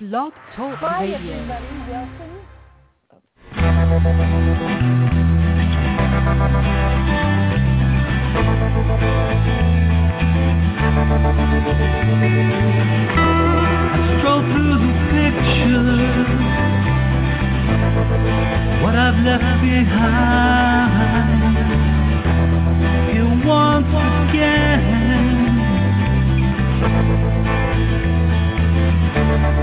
Blog Talk Hi, Radio. everybody. Welcome. I stroll through the pictures, what I've left behind. Here once again.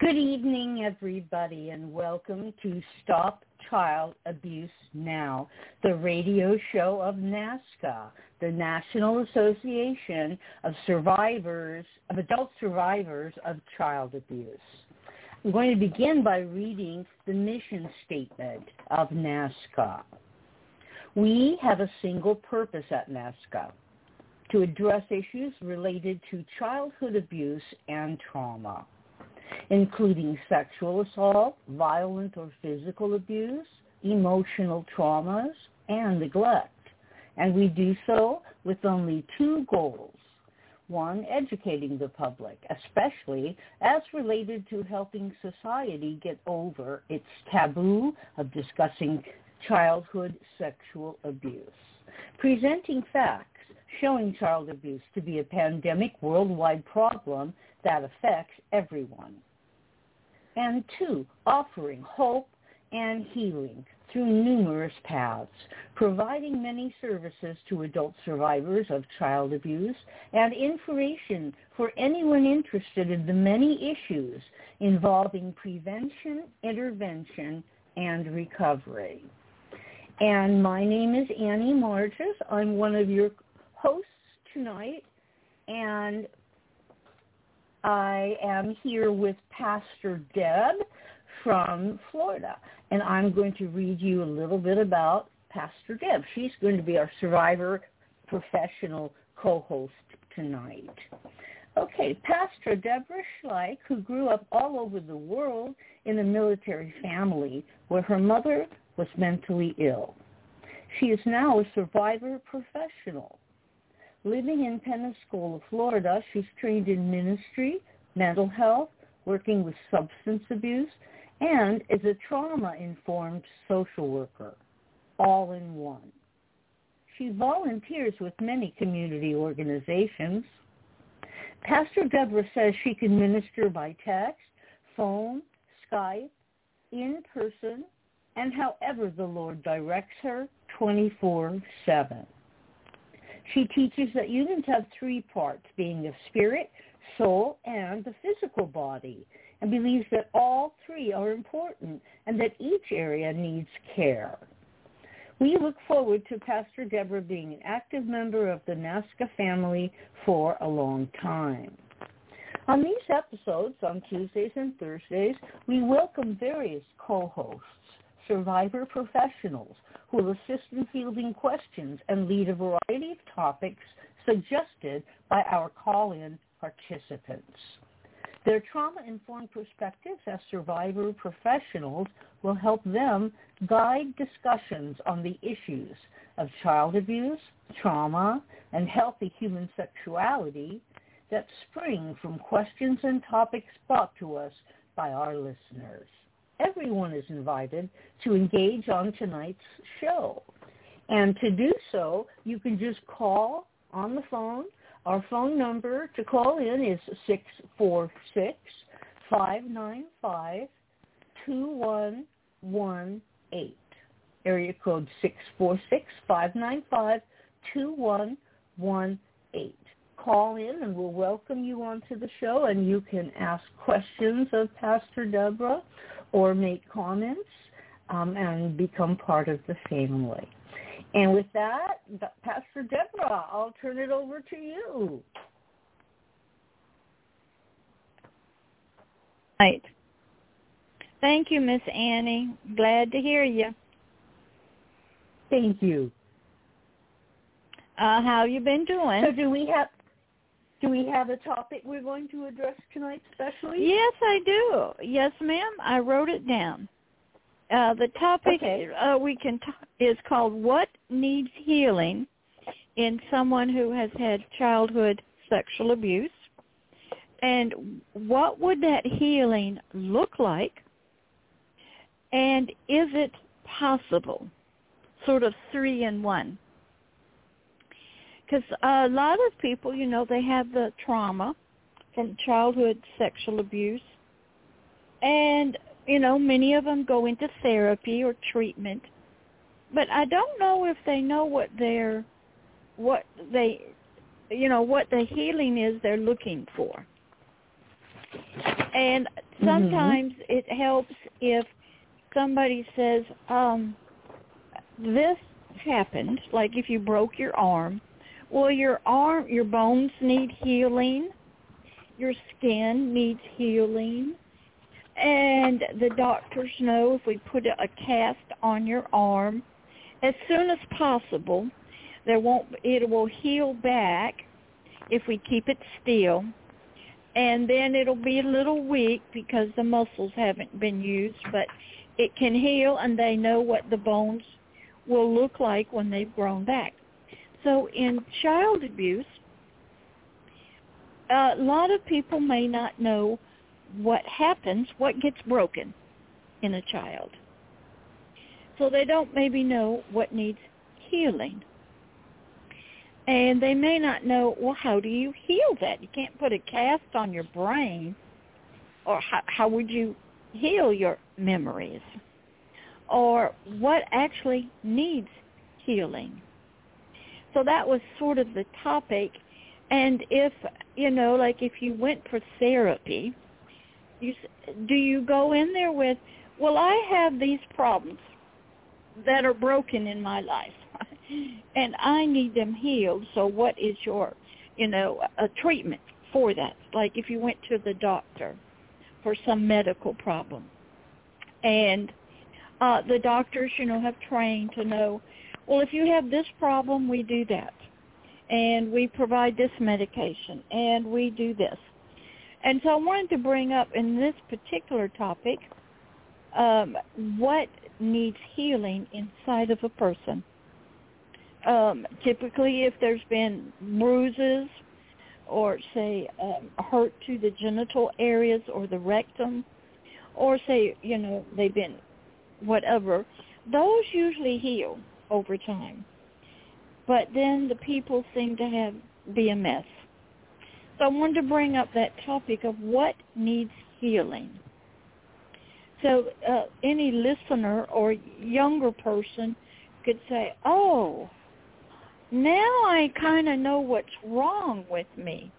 Good evening, everybody, and welcome to Stop Child Abuse Now, the radio show of NAASCA, the National Association of Survivors, of Adult Survivors of Child Abuse. I'm going to begin by reading the mission statement of NAASCA. We have a single purpose at NAASCA, to address issues related to childhood abuse and trauma including sexual assault, violent or physical abuse, emotional traumas, and neglect. And we do so with only two goals. One, educating the public, especially as related to helping society get over its taboo of discussing childhood sexual abuse. Presenting facts showing child abuse to be a pandemic worldwide problem that affects everyone. And two, offering hope and healing through numerous paths, providing many services to adult survivors of child abuse and information for anyone interested in the many issues involving prevention, intervention, and recovery. And my name is Annie Marges. I'm one of your hosts tonight, and I am here with Pastor Deb from Florida, and I'm going to read you a little bit about Pastor Deb. She's going to be our survivor professional co-host tonight. Okay, Pastor Deborah Schleich, who grew up all over the world in a military family where her mother was mentally ill. She is now a survivor professional. Living in Pensacola, Florida, she's trained in ministry, mental health, working with substance abuse, and is a trauma-informed social worker, all in one. She volunteers with many community organizations. Pastor Deborah says she can minister by text, phone, Skype, in person, and however the Lord directs her 24-7. She teaches that humans have three parts, being the spirit, soul, and the physical body, and believes that all three are important and that each area needs care. We look forward to Pastor Deborah being an active member of the NAASCA family for a long time. On these episodes, on Tuesdays and Thursdays, we welcome various co-hosts, survivor professionals, who will assist in fielding questions and lead a variety of topics suggested by our call-in participants. Their trauma-informed perspectives as survivor professionals will help them guide discussions on the issues of child abuse, trauma, and healthy human sexuality that spring from questions and topics brought to us by our listeners everyone is invited to engage on tonight's show. And to do so, you can just call on the phone. Our phone number to call in is 646-595-2118. Area code 646-595-2118. call in and we'll welcome you onto the show and you can ask questions of Pastor Deborah or make comments um, and become part of the family. And with that, Pastor Deborah, I'll turn it over to you. Right. Thank you, Miss Annie. Glad to hear you. Thank you. Uh, how you been doing? So do we have do we have a topic we're going to address tonight specially? Yes, I do. Yes, ma'am. I wrote it down. Uh, the topic okay. uh, we can t- is called "What Needs Healing in Someone Who Has Had Childhood Sexual Abuse," and what would that healing look like, and is it possible? Sort of three in one because a lot of people, you know, they have the trauma from childhood sexual abuse, and you know, many of them go into therapy or treatment, but I don't know if they know what their what they you know what the healing is they're looking for. And mm-hmm. sometimes mm-hmm. it helps if somebody says, um, this happened, like if you broke your arm, well, your arm, your bones need healing. Your skin needs healing. And the doctors know if we put a cast on your arm, as soon as possible, there won't it will heal back if we keep it still. And then it'll be a little weak because the muscles haven't been used, but it can heal and they know what the bones will look like when they've grown back. So in child abuse, a lot of people may not know what happens, what gets broken in a child. So they don't maybe know what needs healing. And they may not know, well, how do you heal that? You can't put a cast on your brain. Or how, how would you heal your memories? Or what actually needs healing? So that was sort of the topic. And if, you know, like if you went for therapy, you do you go in there with, well, I have these problems that are broken in my life and I need them healed. So what is your, you know, a treatment for that? Like if you went to the doctor for some medical problem and uh, the doctors, you know, have trained to know well, if you have this problem, we do that. And we provide this medication. And we do this. And so I wanted to bring up in this particular topic um, what needs healing inside of a person. Um, typically, if there's been bruises or, say, um, hurt to the genital areas or the rectum, or say, you know, they've been whatever, those usually heal over time. But then the people seem to have be a mess. So I wanted to bring up that topic of what needs healing. So uh, any listener or younger person could say, oh, now I kind of know what's wrong with me.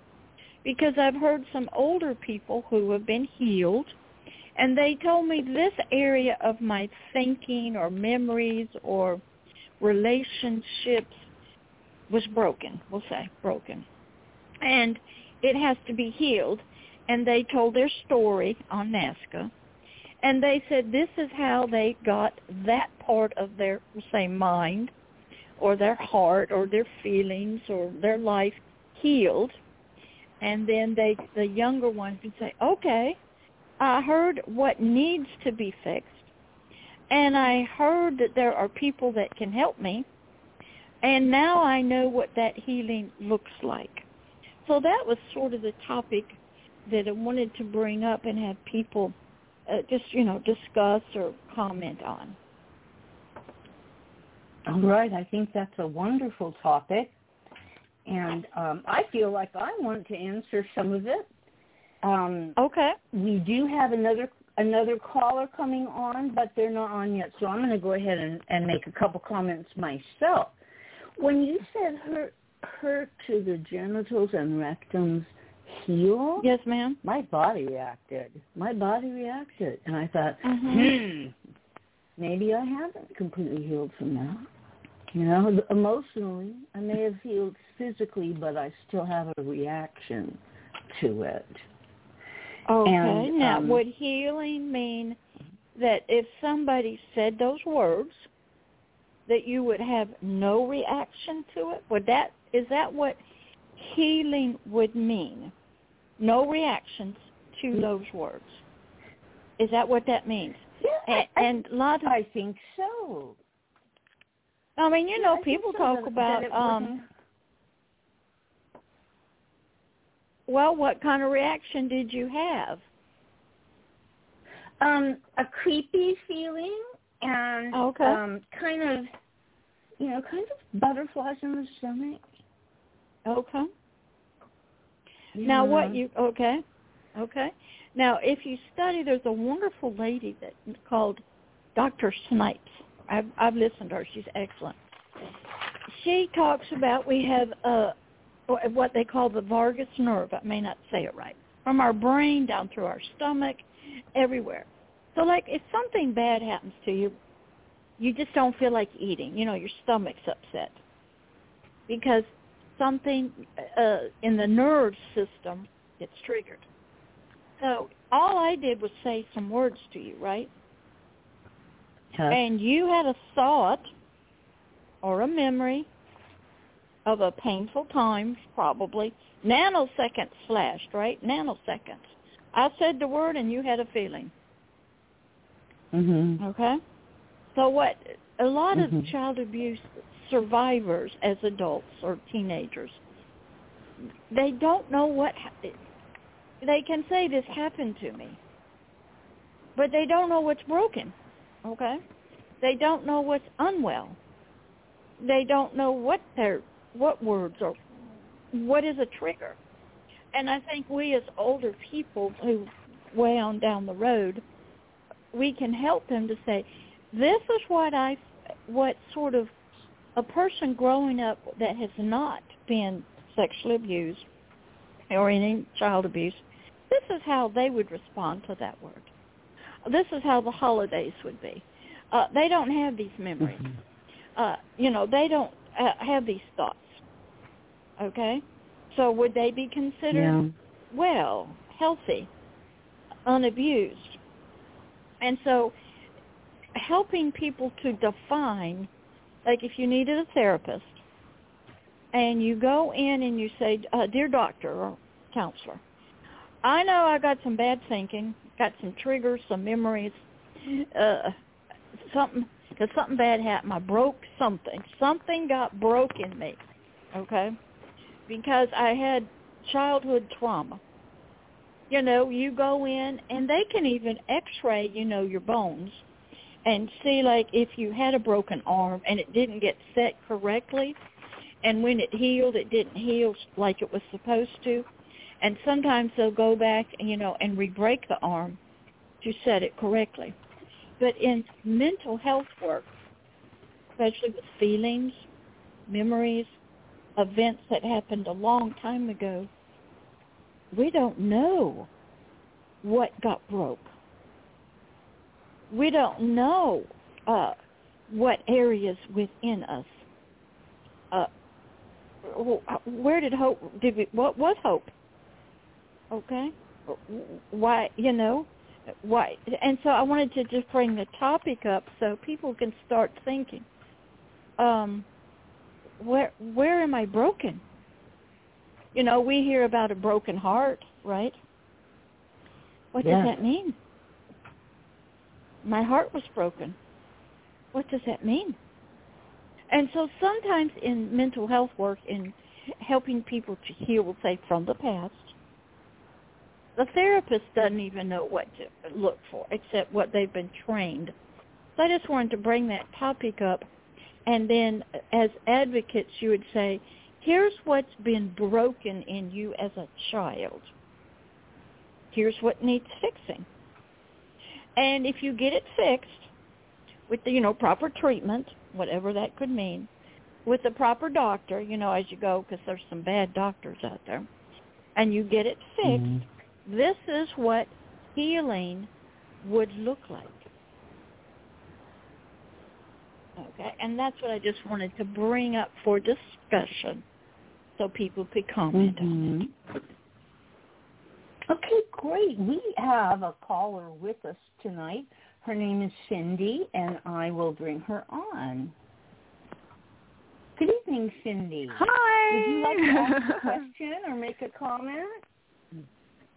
Because I've heard some older people who have been healed, and they told me this area of my thinking or memories or relationships was broken, we'll say, broken. And it has to be healed. And they told their story on NAASCA. And they said this is how they got that part of their, say, mind or their heart or their feelings or their life healed. And then they, the younger ones would say, okay, I heard what needs to be fixed and I heard that there are people that can help me. And now I know what that healing looks like. So that was sort of the topic that I wanted to bring up and have people uh, just, you know, discuss or comment on. All right. I think that's a wonderful topic. And um, I feel like I want to answer some of it. Um, okay. We do have another another caller coming on, but they're not on yet. So I'm going to go ahead and, and make a couple comments myself. When you said her hurt to the genitals and rectums heal, Yes, ma'am. my body reacted. My body reacted, and I thought, Mhm. hmm, maybe I haven't completely healed from that. You know, emotionally, I may have healed physically, but I still have a reaction to it. Okay. And, now, um, would healing mean that if somebody said those words, that you would have no reaction to it? Would that is that what healing would mean? No reactions to those words. Is that what that means? Yeah, And, I, and a lot of, I think so. I mean, you Yeah, know, I people so, talk that- about, that um, well, what kind of reaction did you have? um, a creepy feeling and Okay. um, kind of, you know, kind of butterflies in the stomach. Okay. Now, what you okay? Okay. Now, if you study, there's a wonderful lady that called Dr. Snipes. I've, I've listened to her. She's excellent. She talks about we have uh, what they call the vagus nerve. I may not say it right. From our brain down through our stomach, everywhere. So, like, if something bad happens to you, you just don't feel like eating. You know, your stomach's upset because something uh, in the nerve system gets triggered. So all I did was say some words to you, right? Huh? And you had a thought or a memory of a painful time, probably. Nanoseconds flashed, right? Nanoseconds. I said the word and you had a feeling. Mhm. Okay? So what a lot Mhm. of child abuse survivors as adults or teenagers they don't know what ha- they can say this happened to me. But they don't know what's broken. Okay? They don't know what's unwell. They don't know what their what words or what is a trigger. And I think we as older people who way on down the road we can help them to say, this is what I, what sort of a person growing up that has not been sexually abused or any child abuse, this is how they would respond to that word. This is how the holidays would be. Uh, they don't have these memories. Mhm. Uh, you know, they don't have these thoughts. Okay? So would they be considered Yeah. well, healthy, unabused. And so helping people to define, like if you needed a therapist and you go in and you say, uh, dear doctor or counselor, I know I got some bad thinking, got some triggers, some memories, uh, something, because something bad happened. I broke something. Something got broke in me, okay? Because I had childhood trauma you know, you go in and they can even x-ray, you know, your bones and see like if you had a broken arm and it didn't get set correctly and when it healed it didn't heal like it was supposed to. And sometimes they'll go back, and you know, and re-break the arm to set it correctly. But in mental health work, especially with feelings, memories, events that happened a long time ago, we don't know what got broke. We don't know uh, what areas within us. Uh, where did hope? Did we? What was hope? Okay, why? You know, why? And so I wanted to just bring the topic up so people can start thinking. Um, where where am I broken? You know, we hear about a broken heart, right? What Yeah. does that mean? My heart was broken. What does that mean? And so sometimes in mental health work, in helping people to heal, we say, from the past, the therapist doesn't even know what to look for except what they've been trained. So I just wanted to bring that topic up. And then as advocates, you would say, here's what's been broken in you as a child. Here's what needs fixing. And if you get it fixed with the, you know, proper treatment, whatever that could mean, with the proper doctor, you know, as you go, because there's some bad doctors out there, and you get it fixed, mm-hmm. This is what healing would look like. Okay, and that's what I just wanted to bring up for discussion so people could comment mm-hmm. on it. Mm-hmm. Okay, great. We have a caller with us tonight. Her name is Cindy, and I will bring her on. Good evening, Cindy. Hi. Would you like to ask a question or make a comment?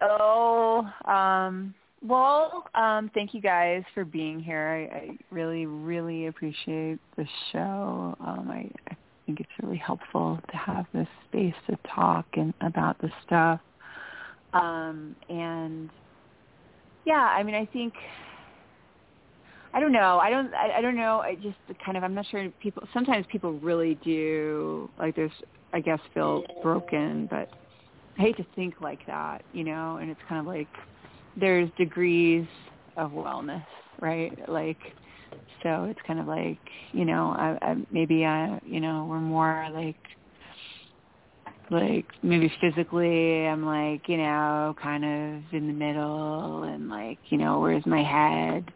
Oh, um, well, um, thank you guys for being here. I, I really, really appreciate the show. Um, I, I think it's really helpful to have this space to talk and about the stuff. Um, and yeah, I mean, I think I don't know. I don't. I, I don't know. I just kind of. I'm not sure. People sometimes people really do like there's. I guess feel broken, but I hate to think like that, you know. And it's kind of like there's degrees of wellness, right? Like so it's kind of like you know I, I maybe I you know we're more like like maybe physically I'm like, you know, kind of in the middle and like, you know, where's my head?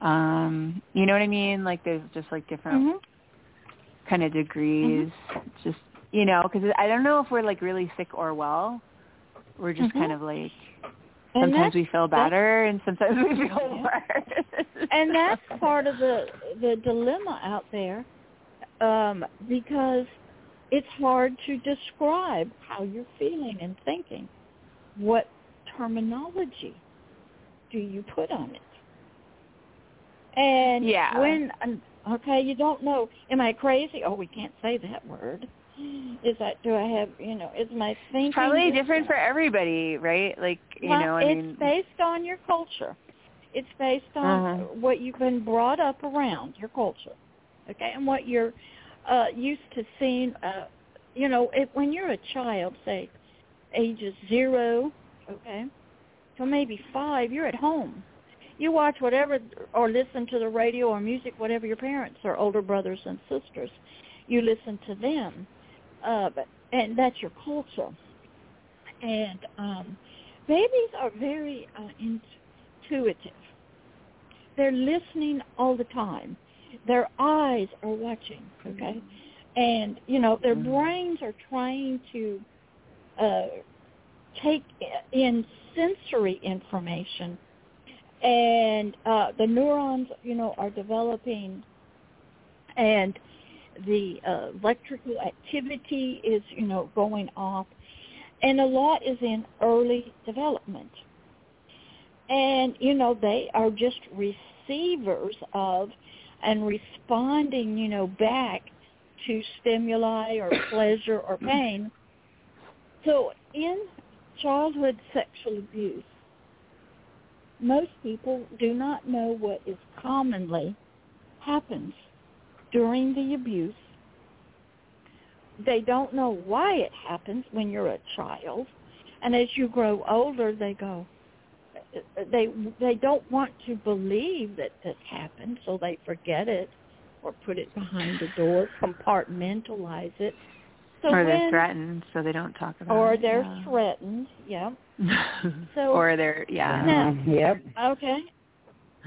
Um, you know what I mean? Like there's just like different mm-hmm. kind of degrees. Mm-hmm. Just, you know, cuz I don't know if we're like really sick or well. We're just mm-hmm. kind of like sometimes we feel better and sometimes we feel worse. and that's part of the the dilemma out there um because it's hard to describe how you're feeling and thinking. What terminology do you put on it? And yeah. when okay, you don't know. Am I crazy? Oh, we can't say that word. Is that do I have you know? Is my thinking it's probably different for everybody, right? Like you well, know, I it's mean, based on your culture. It's based on uh-huh. what you've been brought up around your culture, okay, and what you're uh, used to seeing. Uh, you know, if, when you're a child, say ages zero, okay, to maybe five, you're at home. You watch whatever or listen to the radio or music, whatever your parents or older brothers and sisters. You listen to them, uh, but and that's your culture. And um, babies are very uh, intuitive. They're listening all the time. Their eyes are watching. Okay, and you know their mm-hmm. brains are trying to uh, take in sensory information, and uh, the neurons, you know, are developing, and the uh, electrical activity is, you know, going off, and a lot is in early development. And, you know, they are just receivers of and responding, you know, back to stimuli or pleasure or pain. So in childhood sexual abuse, most people do not know what is commonly happens during the abuse. They don't know why it happens when you're a child. And as you grow older, they go, they they don't want to believe that this happened, so they forget it or put it behind the door, compartmentalize it. So or they're when, threatened, so they don't talk about or it. Or they're yeah. threatened, yeah. so or they're yeah. Now, mm-hmm. yep. Okay.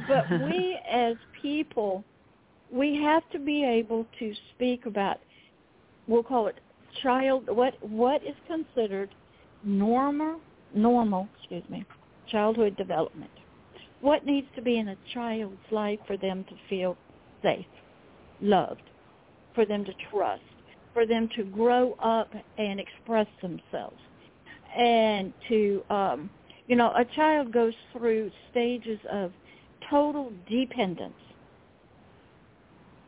But we as people, we have to be able to speak about. We'll call it child. What what is considered normal normal? Excuse me. Childhood development. What needs to be in a child's life for them to feel safe? loved, for them to trust, for them to grow up and express themselves, and to, um, you know, a child goes through stages of total dependence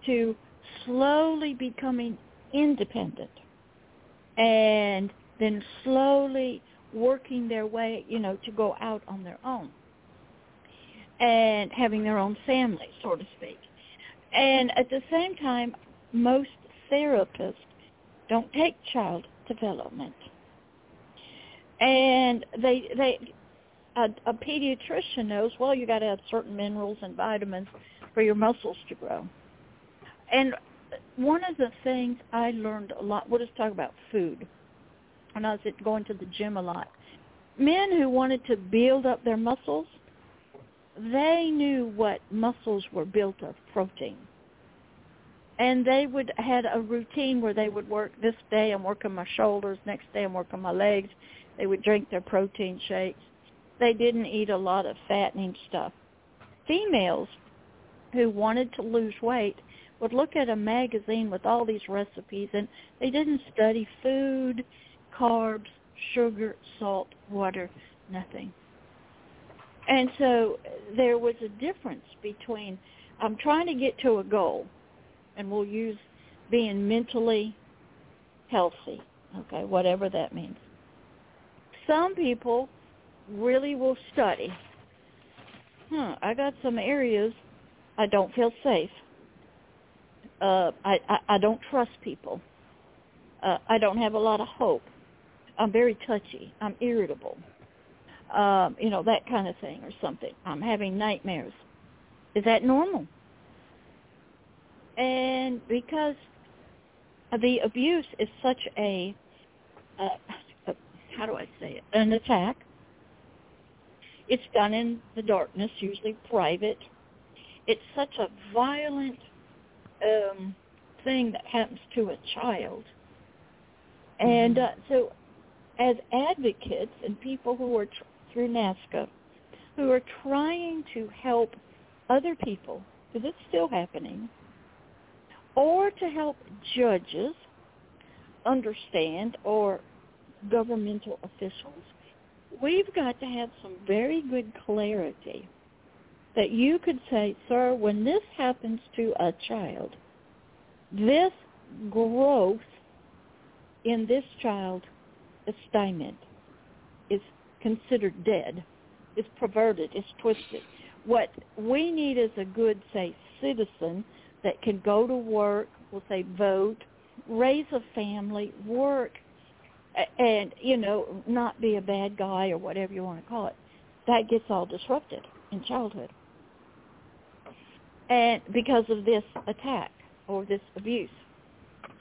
to slowly becoming independent and then slowly working their way, you know, to go out on their own and having their own family, so to speak. And at the same time, most therapists don't take child development. And they they a, a pediatrician knows well you got to have certain minerals and vitamins for your muscles to grow. And one of the things I learned a lot, we'll just talk about food. When I was going to the gym a lot, men who wanted to build up their muscles, they knew what muscles were built of protein. And they would had a routine where they would work this day I'm working my shoulders, next day I'm working my legs. They would drink their protein shakes. They didn't eat a lot of fattening stuff. Females who wanted to lose weight would look at a magazine with all these recipes and they didn't study food, carbs, sugar, salt, water, nothing. And so there was a difference between I'm trying to get to a goal and we'll use being mentally healthy, okay, whatever that means. Some people really will study. Huh, I got some areas I don't feel safe. Uh, I, I, I don't trust people. Uh, I don't have a lot of hope. I'm very touchy. I'm irritable. Um, you know, that kind of thing or something. I'm having nightmares. Is that normal? And because the abuse is such a, uh, a how do I say it, an attack. It's done in the darkness, usually private it's such a violent um, thing that happens to a child. And mm-hmm. uh, so as advocates and people who are tr- through NAASCA, who are trying to help other people, because it's still happening, or to help judges understand or governmental officials, we've got to have some very good clarity that you could say, sir, when this happens to a child, this growth in this child is stymied, is considered dead, is perverted, is twisted. What we need is a good, say, citizen that can go to work, we'll say vote, raise a family, work, and, you know, not be a bad guy or whatever you want to call it. That gets all disrupted in childhood and because of this attack or this abuse.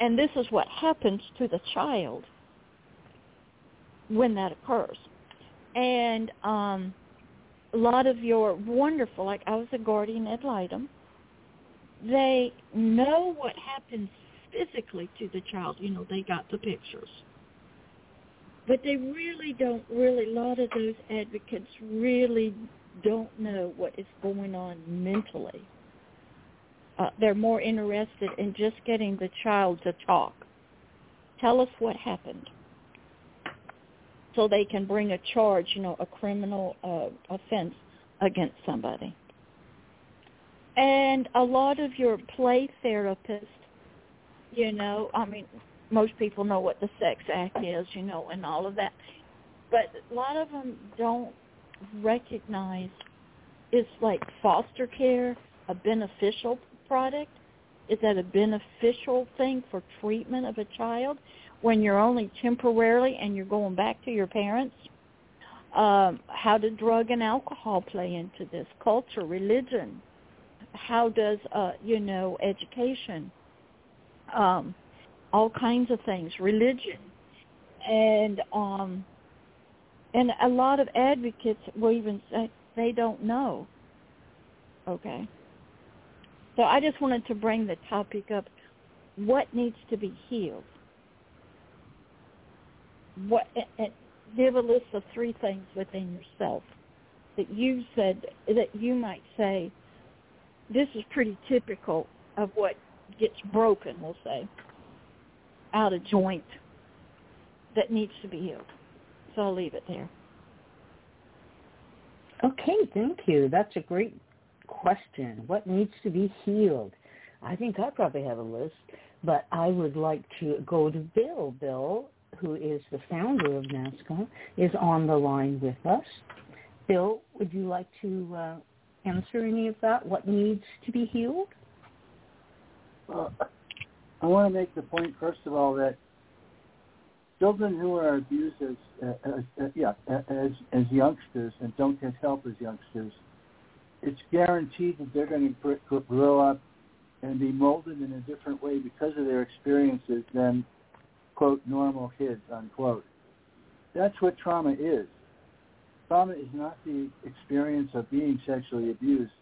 And this is what happens to the child when that occurs. And um, a lot of your wonderful, like I was a guardian ad litem, they know what happens physically to the child. You know, they got the pictures. But they really don't really, a lot of those advocates really don't know what is going on mentally uh, they're more interested in just getting the child to talk. Tell us what happened. So they can bring a charge, you know, a criminal uh, offense against somebody. And a lot of your play therapists, you know, I mean, most people know what the sex act is, you know, and all of that. But a lot of them don't recognize it's like foster care a beneficial product? Is that a beneficial thing for treatment of a child when you're only temporarily and you're going back to your parents? Um, how do drug and alcohol play into this? Culture, religion. How does, uh, you know, education? Um, all kinds of things, religion. And um, and a lot of advocates will even say they don't know. Okay. So I just wanted to bring the topic up. What needs to be healed? What and give a list of three things within yourself that you said that you might say this is pretty typical of what gets broken, we'll say, out of joint that needs to be healed. So I'll leave it there. Okay, thank you. That's a great question. What needs to be healed? I think I probably have a list, but I would like to go to Bill. Bill, who is the founder of NAASCA, is on the line with us. Bill, would you like to uh, answer any of that? What needs to be healed? I want to make the point, first of all, that children who are abused as, uh, as uh, yeah, as, as youngsters and don't get help as youngsters – it's guaranteed that they're going to grow up and be molded in a different way because of their experiences than, quote, normal kids, unquote. That's what trauma is. Trauma is not the experience of being sexually abused.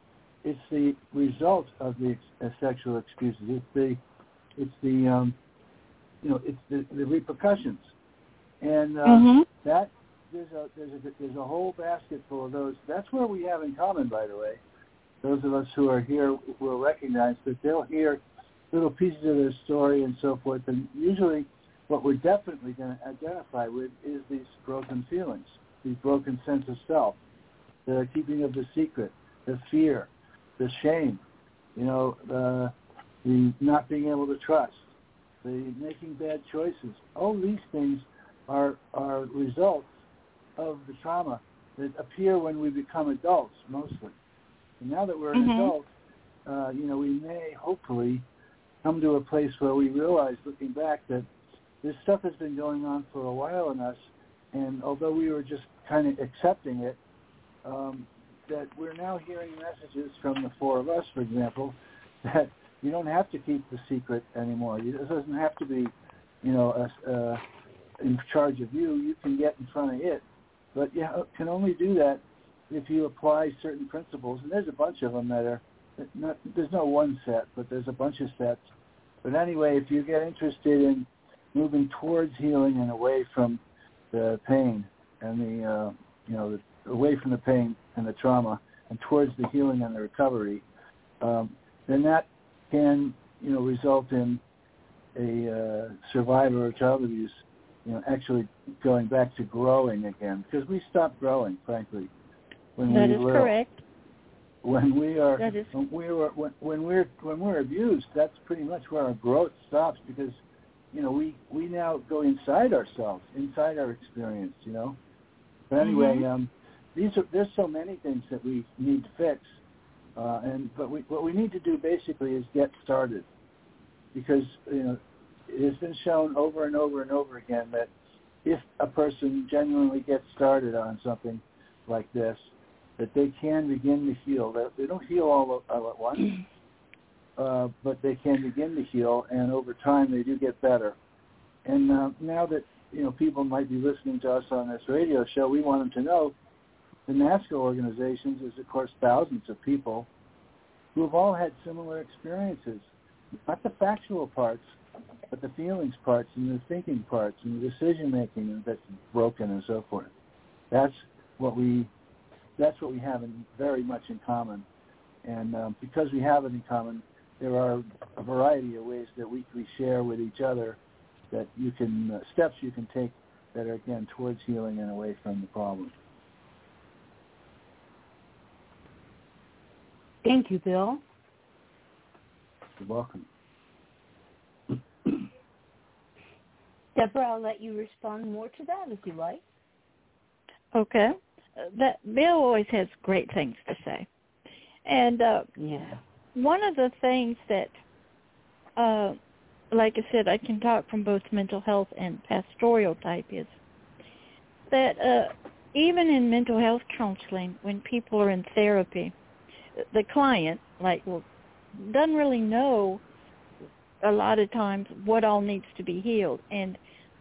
It's the result of the uh, sexual excuses. It's the, it's the, um, you know, it's the, the repercussions, and uh, mm-hmm. that there's a there's a there's a whole basket full of those. That's where we have in common, by the way. Those of us who are here will recognize that they'll hear little pieces of their story and so forth, and usually what we're definitely going to identify with is these broken feelings, these broken sense of self, the keeping of the secret, the fear, the shame, you know, the, the not being able to trust, the making bad choices. All these things are are results of the trauma that appear when we become adults mostly. And now that we're an mm-hmm. adult, uh, you know, we may hopefully come to a place where we realize, looking back, that this stuff has been going on for a while in us, and although we were just kind of accepting it, um, that we're now hearing messages from the four of us, for example, that you don't have to keep the secret anymore. It doesn't have to be, you know, a, uh, in charge of you. You can get in front of it, but you can only do that if you apply certain principles. And there's a bunch of them that are not. There's no one set, but there's a bunch of sets. But anyway, if you get interested in moving towards healing and away from the pain and the uh, you know the, away from the pain and the trauma and towards the healing and the recovery, um, then that can you know result in a uh, survivor of child abuse you know actually going back to growing again because we stop growing frankly when that we is little. correct when we are that is... when we were when, when we're when we're abused that's pretty much where our growth stops because you know, we we now go inside ourselves, inside our experience, you know. But anyway, mm-hmm. um, these are there's so many things that we need to fix, uh, and but we, what we need to do basically is get started, because you know it has been shown over and over and over again that if a person genuinely gets started on something like this, that they can begin to heal. They, they don't heal all, all at once. uh, but they can begin to heal, and over time they do get better. And uh, now that you know people might be listening to us on this radio show, we want them to know the NAASCA organizations is of course thousands of people who have all had similar experiences, not the factual parts, but the feelings parts and the thinking parts and the decision making that's broken and so forth. That's what we that's what we have in very much in common. And um, because we have it in common, there are a variety of ways that we, we share with each other that you can uh, steps you can take that are again towards healing and away from the problem. Thank you, Bill. You're welcome. Deborah, I'll let you respond more to that if you like. Okay. That Bill always has great things to say. And uh, yeah one of the things that, uh, like I said, I can talk from both mental health and pastoral type is that uh, even in mental health counseling, when people are in therapy, the client, like, well, doesn't really know a lot of times what all needs to be healed. And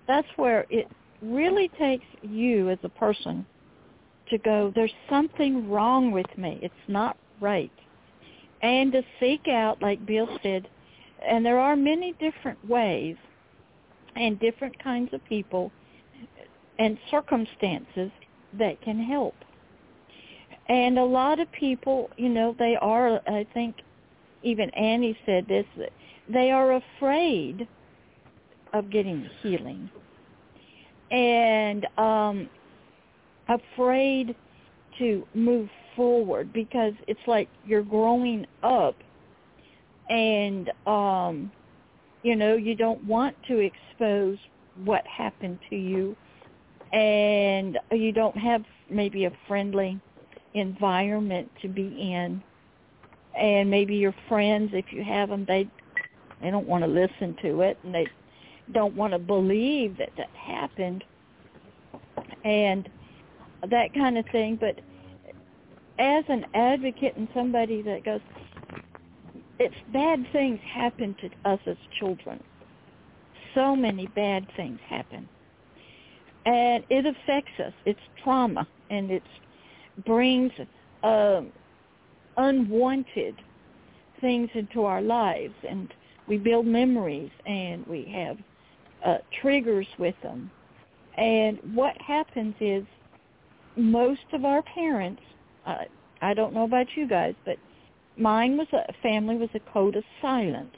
that's where it really takes you as a person to go, there's something wrong with me. It's not right and to seek out, like Bill said, and there are many different ways and different kinds of people and circumstances that can help. And a lot of people, you know, they are, I think, even Annie said this, they are afraid of getting healing and um, afraid to move forward because it's like you're growing up and um you know you don't want to expose what happened to you and you don't have maybe a friendly environment to be in. And maybe your friends if you have them they they don't want to listen to it and they don't want to believe that that happened and that kind of thing but as an advocate and somebody that goes, it's bad things happen to us as children. So many bad things happen. And it affects us. It's trauma and it brings um, unwanted things into our lives and we build memories and we have uh, triggers with them. And what happens is most of our parents, uh, I don't know about you guys, but mine was a family was a code of silence.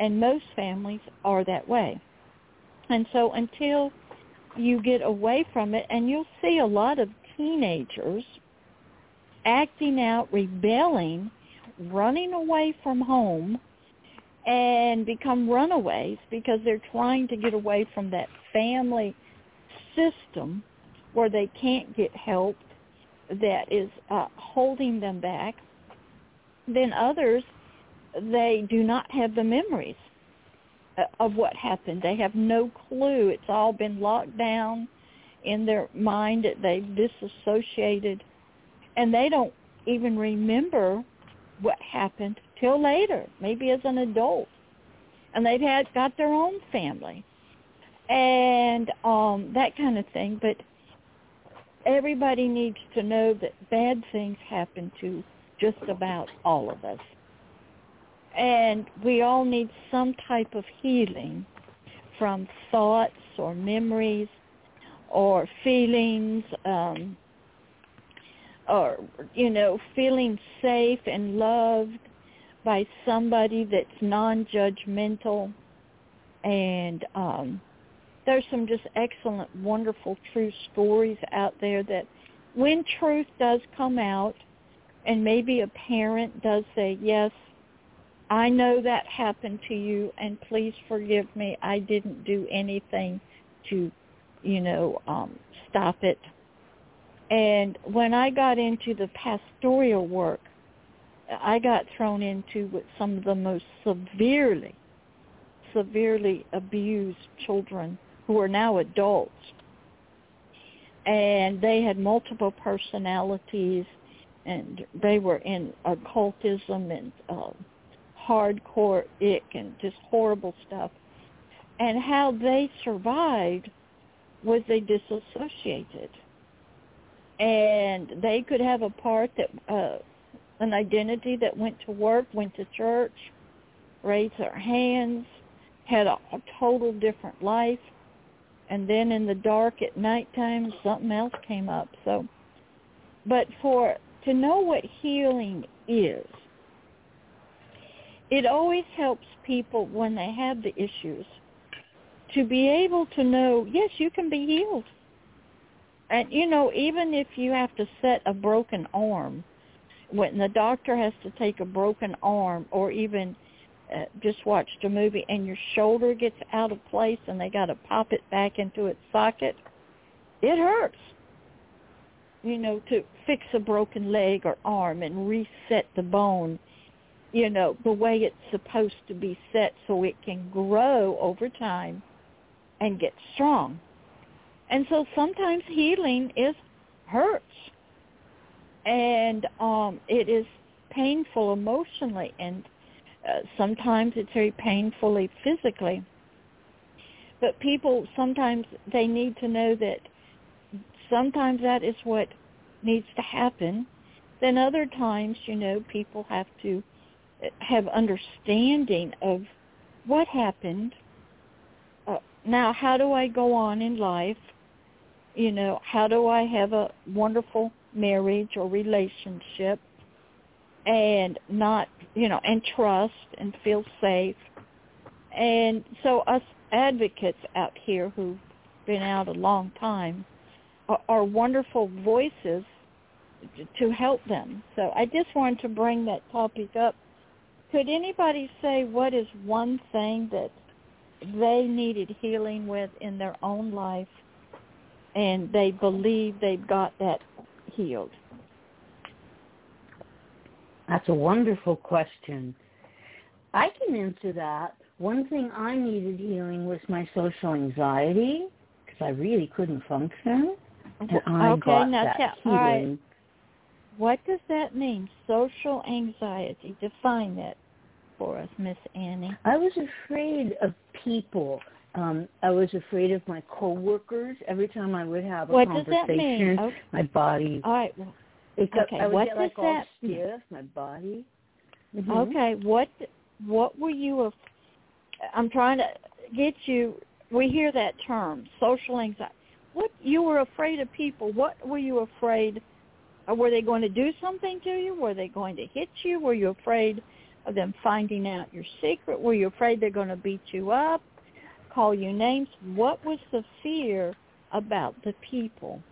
And most families are that way. And so until you get away from it, and you'll see a lot of teenagers acting out, rebelling, running away from home, and become runaways because they're trying to get away from that family system where they can't get help that is uh, holding them back. Then others, they do not have the memories uh, of what happened. They have no clue. It's all been locked down in their mind. They've disassociated, and they don't even remember what happened till later, maybe as an adult. And they've had got their own family and um that kind of thing, but everybody needs to know that bad things happen to just about all of us. And we all need some type of healing from thoughts or memories or feelings um or you know feeling safe and loved by somebody that's non-judgmental. And um there's some just excellent wonderful true stories out there that when truth does come out and maybe a parent does say yes I know that happened to you and please forgive me. I didn't do anything to you know um stop it. And when I got into the pastoral work I got thrown into with some of the most severely, severely abused children who are now adults. And they had multiple personalities and they were in occultism and uh, hardcore ick and just horrible stuff. And how they survived was they disassociated. And they could have a part that uh, an identity that went to work, went to church, raised their hands, had a, a total different life, and then in the dark at nighttime something else came up. So, but for to know what healing is, it always helps people when they have the issues to be able to know, yes, you can be healed. And you know, even if you have to set a broken arm, when the doctor has to take a broken arm or even uh, just watched a movie and your shoulder gets out of place and they got to pop it back into its socket, it hurts. You know, to fix a broken leg or arm and reset the bone, you know, the way it's supposed to be set so it can grow over time and get strong. And so sometimes healing is hurts and um, it is painful emotionally, and uh, sometimes it's very painfully physically. But people sometimes they need to know that sometimes that is what needs to happen. Then other times, you know, people have to uh, have understanding of what happened. Uh, now, how do I go on in life? You know, how do I have a wonderful marriage or relationship and not, you know, and trust and feel safe. And so us advocates out here who've been out a long time are, are wonderful voices to help them. So I just wanted to bring that topic up. Could anybody say what is one thing that they needed healing with in their own life and they believe they've got that healed? That's a wonderful question. I can answer that. One thing I needed healing was my social anxiety because I really couldn't function. And I okay, got now that tell, healing. right. What does that mean? Social anxiety. Define it. for us, Miss Annie? I was afraid of people. Um, I was afraid of my coworkers. Every time I would have a What does conversation, that mean? Okay. my body All right. Well, Okay, I would what get like does all that mean? stiff, my body. Mhm. Okay. What what were you? Af- I'm trying to get you. We hear that term, social anxiety. What you were afraid of people? What were you afraid? Or were they going to do something to you? Were they going to hit you? Were you afraid of them finding out your secret? Were you afraid they're going to beat you up, call you names? What was the fear about the people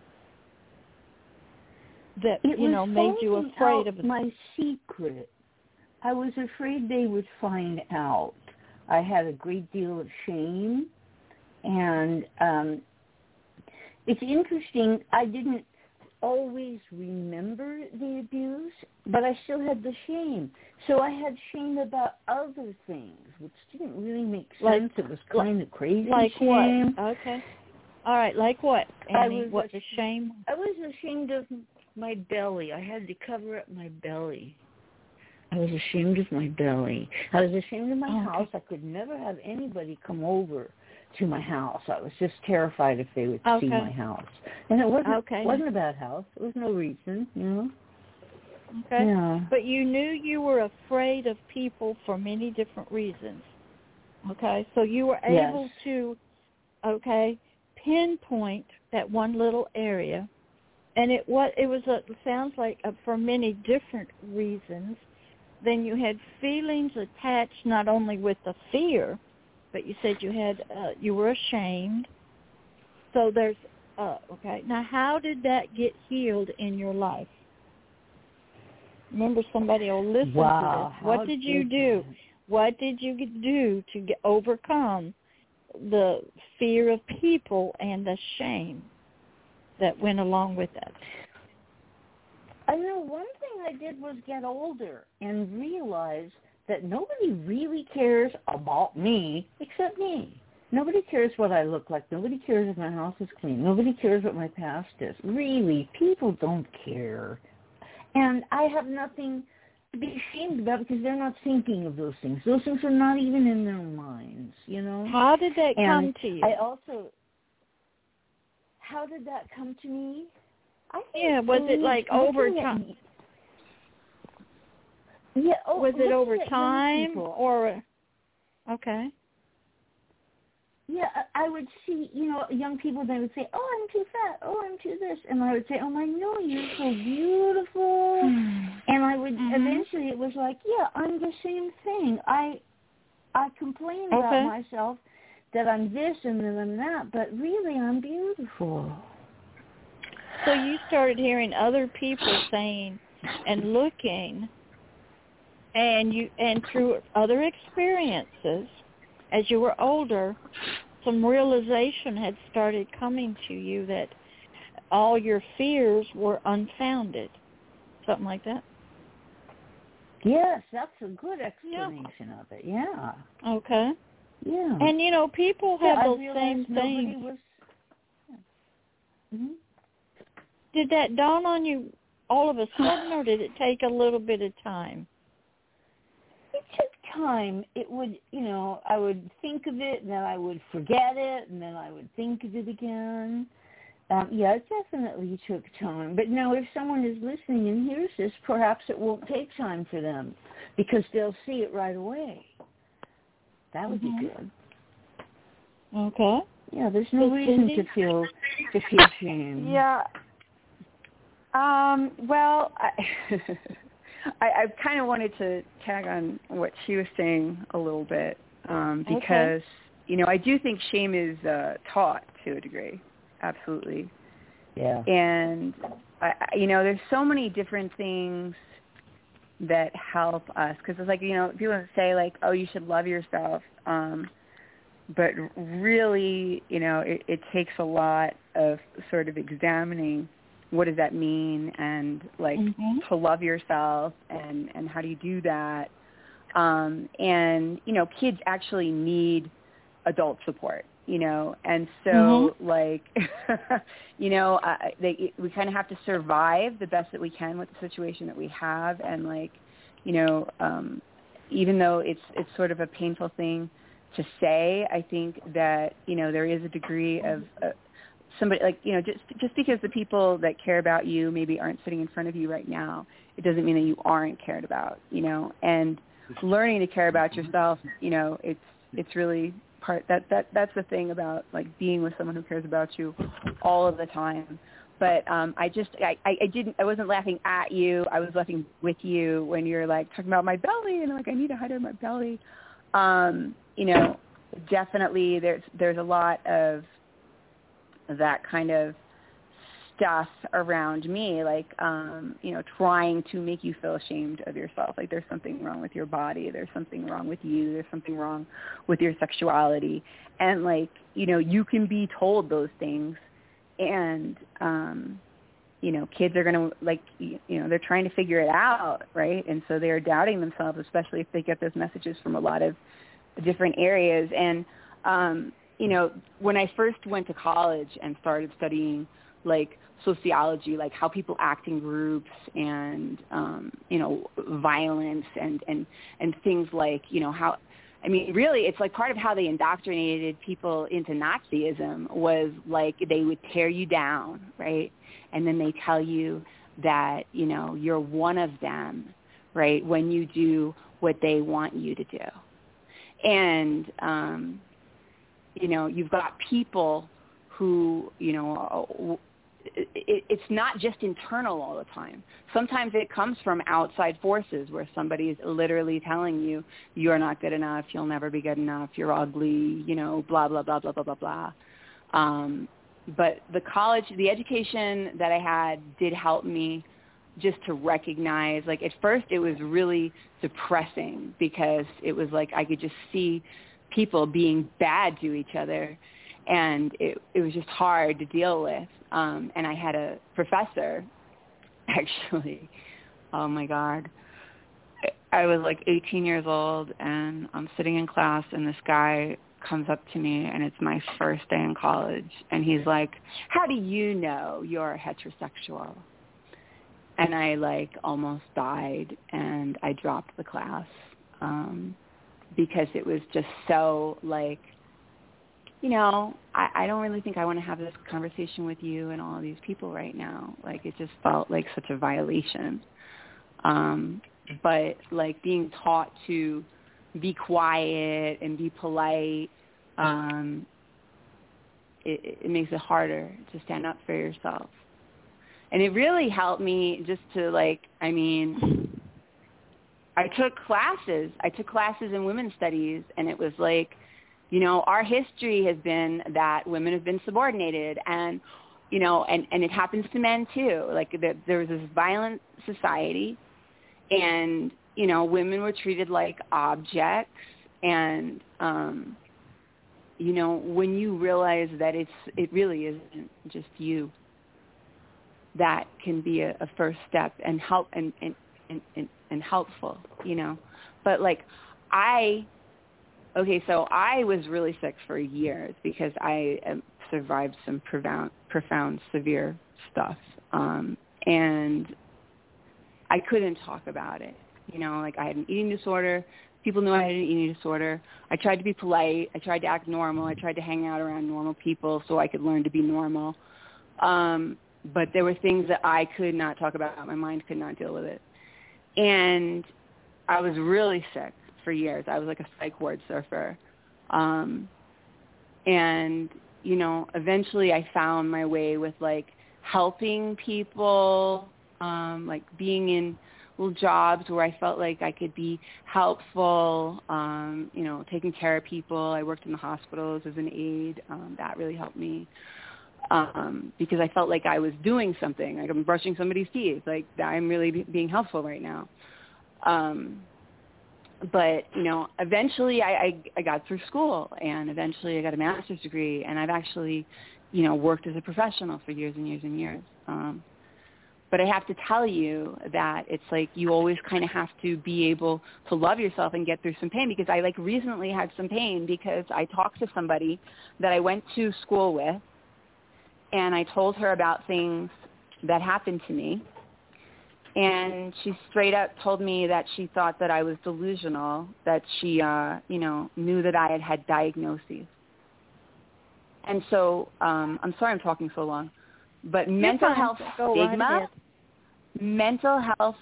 that It you know made you afraid of? my secret. I was afraid they would find out. I had a great deal of shame, and um, it's interesting. I didn't always remember the abuse, but I still had the shame. So I had shame about other things, which didn't really make Like- sense. it was kind of crazy Like shame. what? Okay. All right. Like what? I was what the shame? I was ashamed of my belly. I had to cover up my belly. I was ashamed of my belly. I was ashamed of my Oh, okay. house. I could never have anybody come over to my house. I was just terrified if they would Okay. see my house. And it wasn't Okay. wasn't a bad house. There was no reason, you know. Okay. Yeah. But you knew you were afraid of people for many different reasons. Okay? So you were Yes. able to okay, pinpoint that one little area and it was it was a sounds like uh for many different reasons. Then you had feelings attached not only with the fear, but you said you had uh you were ashamed. So there's uh okay. Now how did that get healed in your life? Remember somebody will listen wow. to this. What did you do? that? What did you do to get, overcome the fear of people and the shame that went along with that? I know one thing I did was get older and realize that nobody really cares about me except me. Nobody cares what I look like. Nobody cares if my house is clean. Nobody cares what my past is. Really, people don't care. And I have nothing to be ashamed about because they're not thinking of those things. Those things are not even in their minds, you know? How did that come to you? I also, how did that come to me? I think Yeah, was it like over time? Yeah. Oh, was it over time or okay? Yeah, I would see, you know, young people. They would say, "Oh, I'm too fat. Oh, I'm too this," and I would say, "Oh my, no, you're so beautiful." And I would Mhm. eventually, it was like, "Yeah, I'm the same thing. I, I complain about myself that I'm this and that I'm that, but really, I'm beautiful." So you started hearing other people saying and looking and you and through other experiences as you were older some realization had started coming to you that all your fears were unfounded. Something like that. Yes, that's a good explanation of it. Yeah, Okay. yeah. And you know, people Yeah, have I those same things. Was, Mhm. Did that dawn on you all of a sudden or did it take a little bit of time? Time. It would, you know, I would think of it, and then I would forget it, and then I would think of it again. Um, yeah, it definitely took time. But now, if someone is listening and hears this, perhaps it won't take time for them because they'll see it right away. That would Mhm. be good. Okay. Yeah, there's no So, reason Cindy? to feel to feel shame. Yeah. Um, well, I, I, I kind of wanted to tag on what she was saying a little bit um, Okay. because, you know, I do think shame is uh, taught to a degree, absolutely. Yeah. And, I, I- you know, there's so many different things that help us because it's like, you know, people say like, oh, you should love yourself. Um, but really, you know, it, it takes a lot of sort of examining what does that mean? And like Mhm. to love yourself and and how do you do that? Um and you know kids actually need adult support you know? And so like you know uh, they we kind of have to survive the best that we can with the situation that we have. And like you know um even though it's it's sort of a painful thing to say, I think that you know there is a degree of uh, somebody like you know just just because the people that care about you maybe aren't sitting in front of you right now, it doesn't mean that you aren't cared about. You know, and learning to care about yourself, you know, it's it's really part that that that's the thing about like being with someone who cares about you all of the time. But um i just i i didn't i wasn't laughing at you. I was laughing with you when you're like talking about my belly and like i need to hide my belly. Um you know definitely there's there's a lot of that kind of stuff around me like um you know trying to make you feel ashamed of yourself. Like there's something wrong with your body. There's something wrong with you. There's something wrong with your sexuality. And like you know you can be told those things. And um you know kids are going to like you know they're trying to figure it out right? And so they're doubting themselves especially if they get those messages from a lot of different areas. And um you know when i first went to college and started studying like sociology, like how people act in groups and um, you know violence and and and things like you know how I mean really it's like part of how they indoctrinated people into Nazism was like they would tear you down, right? And then they tell you that you know you're one of them, right? When you do what they want you to do, and um, you know you've got people who you know it, it's not just internal all the time. Sometimes it comes from outside forces where somebody is literally telling you you're not good enough, you'll never be good enough, you're ugly, you know, blah blah blah blah blah blah blah. Um, but the college, the education that I had did help me just to recognize. Like at first, it was really depressing because it was like I could just see people being bad to each other and it it was just hard to deal with. Um and i had a professor actually oh my god. I was like 18 years old and i'm sitting in class and this guy comes up to me and it's my first day in college and he's like how do you know you're heterosexual? And i like almost died and i dropped the class. Um because it was just so like you know, I, I don't really think I want to have this conversation with you and all of these people right now. Like it just felt like such a violation. Um, but like being taught to be quiet and be polite, um, it, it makes it harder to stand up for yourself. And it really helped me just to like, I mean, I took classes. I took classes in women's studies, and it was like you know, our history has been that women have been subordinated and you know, and and it happens to men too. Like there, there was this violent society, and you know, women were treated like objects, and um, you know, when you realize that it's it really isn't just you. That can be a, a first step and help and and, and and and helpful, you know. But like I Okay, so I was really sick for years because I um, survived some profound, profound, severe stuff, um, and I couldn't talk about it. You know, like I had an eating disorder. People knew I had an eating disorder. I tried to be polite. I tried to act normal. I tried to hang out around normal people so I could learn to be normal. Um, but there were things that I could not talk about. My mind could not deal with it. And I was really sick for years. I was like a psych ward surfer. Um, and, you know, eventually I found my way with like helping people, um, like being in little jobs where I felt like I could be helpful, um, you know, taking care of people. I worked in the hospitals as an aide. Um, that really helped me um, because I felt like I was doing something, like I'm brushing somebody's teeth, like I'm really be- being helpful right now. Um, but you know, eventually I, I I got through school, and eventually I got a master's degree, and I've actually, you know, worked as a professional for years and years and years. Um, but I have to tell you that it's like you always kind of have to be able to love yourself and get through some pain because I like recently had some pain because I talked to somebody that I went to school with and I told her about things that happened to me and she straight up told me that she thought that I was delusional, that she, uh, you know, knew that I had had diagnoses. And so, um, I'm sorry I'm talking so long, but You're mental fine. health Go stigma, mental health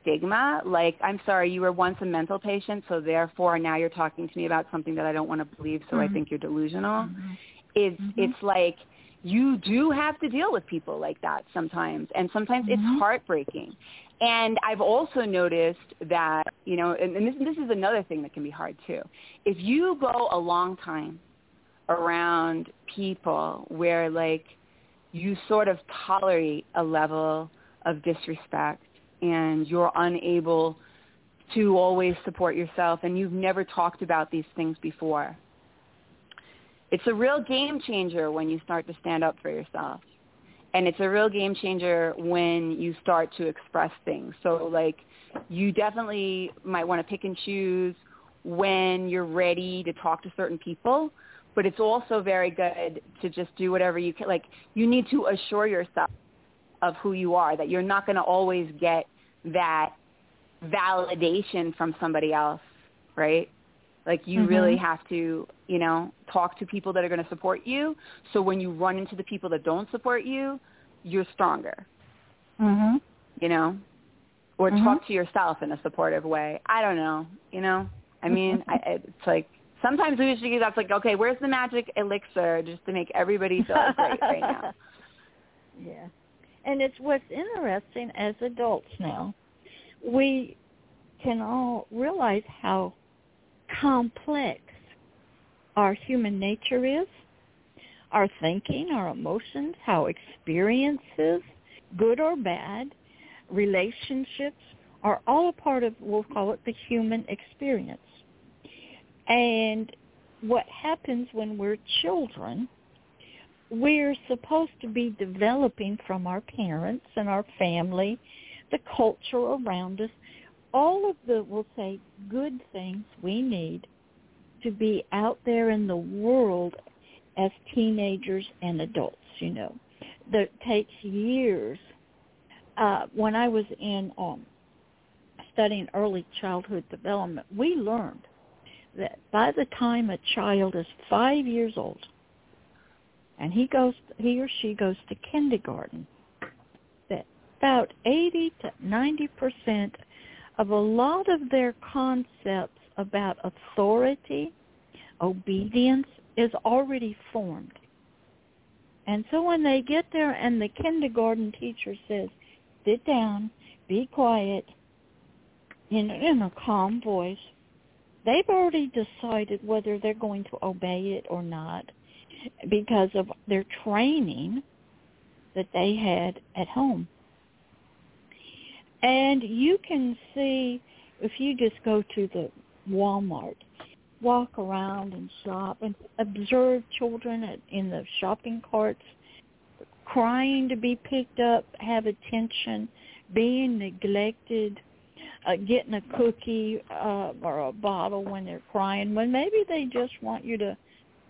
stigma, like I'm sorry, you were once a mental patient, so therefore now you're talking to me about something that I don't want to believe, so I Mhm. think you're delusional. Mhm. It's Mhm. it's like you do have to deal with people like that sometimes, and sometimes Mhm. it's heartbreaking. And I've also noticed that you know, and, and this this is another thing that can be hard too. If you go a long time around people where like you sort of tolerate a level of disrespect and you're unable to always support yourself and you've never talked about these things before. It's a real game changer when you start to stand up for yourself. And it's a real game changer when you start to express things. So like you definitely might want to pick and choose when you're ready to talk to certain people, but it's also very good to just do whatever you can. Like you need to assure yourself of who you are, that you're not going to always get that validation from somebody else, right? Like you Mhm. really have to, you know, talk to people that are going to support you. So when you run into the people that don't support you, you're stronger, Mhm. you know? Or Mhm. talk to yourself in a supportive way. I don't know, you know? I mean, I, it's like sometimes we should that's like, okay, where's the magic elixir just to make everybody feel great right now? Yeah. And it's what's interesting as adults now. We can all realize how complex our human nature is, our thinking, our emotions, how experiences, good or bad, relationships are all a part of, we'll call it the human experience. And what happens when we're children we're supposed to be developing from our parents and our family, the culture around us, all of the, we'll say, good things we need to be out there in the world as teenagers and adults, you know. That takes years. Uh, when I was in um, studying early childhood development, we learned that by the time a child is five years old, and he goes he or she goes to kindergarten that about 80 to 90 percent of a lot of their concepts about authority obedience is already formed and so when they get there and the kindergarten teacher says sit down be quiet in, in a calm voice they've already decided whether they're going to obey it or not because of their training that they had at home. And you can see if you just go to the Walmart, walk around and shop and observe children in the shopping carts crying to be picked up, have attention, being neglected, uh, getting a cookie uh, or a bottle when they're crying, when maybe they just want you to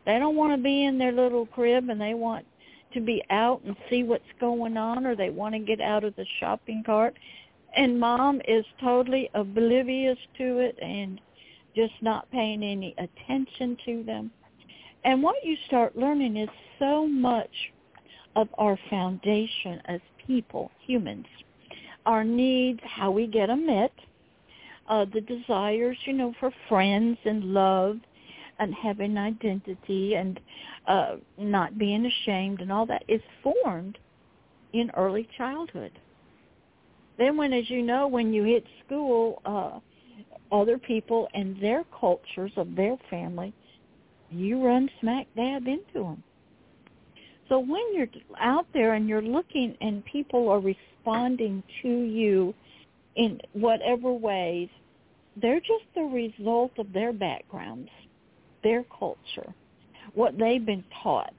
they don't want to be in their little crib and they want to be out and see what's going on or they want to get out of the shopping cart and mom is totally oblivious to it and just not paying any attention to them. And what you start learning is so much of our foundation as people, humans, our needs, how we get them met, uh, the desires, you know, for friends and love, and having identity and uh, not being ashamed and all that is formed in early childhood. Then when, as you know, when you hit school, uh, other people and their cultures of their family, you run smack dab into them. So when you're out there and you're looking and people are responding to you in whatever ways, they're just the result of their backgrounds their culture, what they've been taught,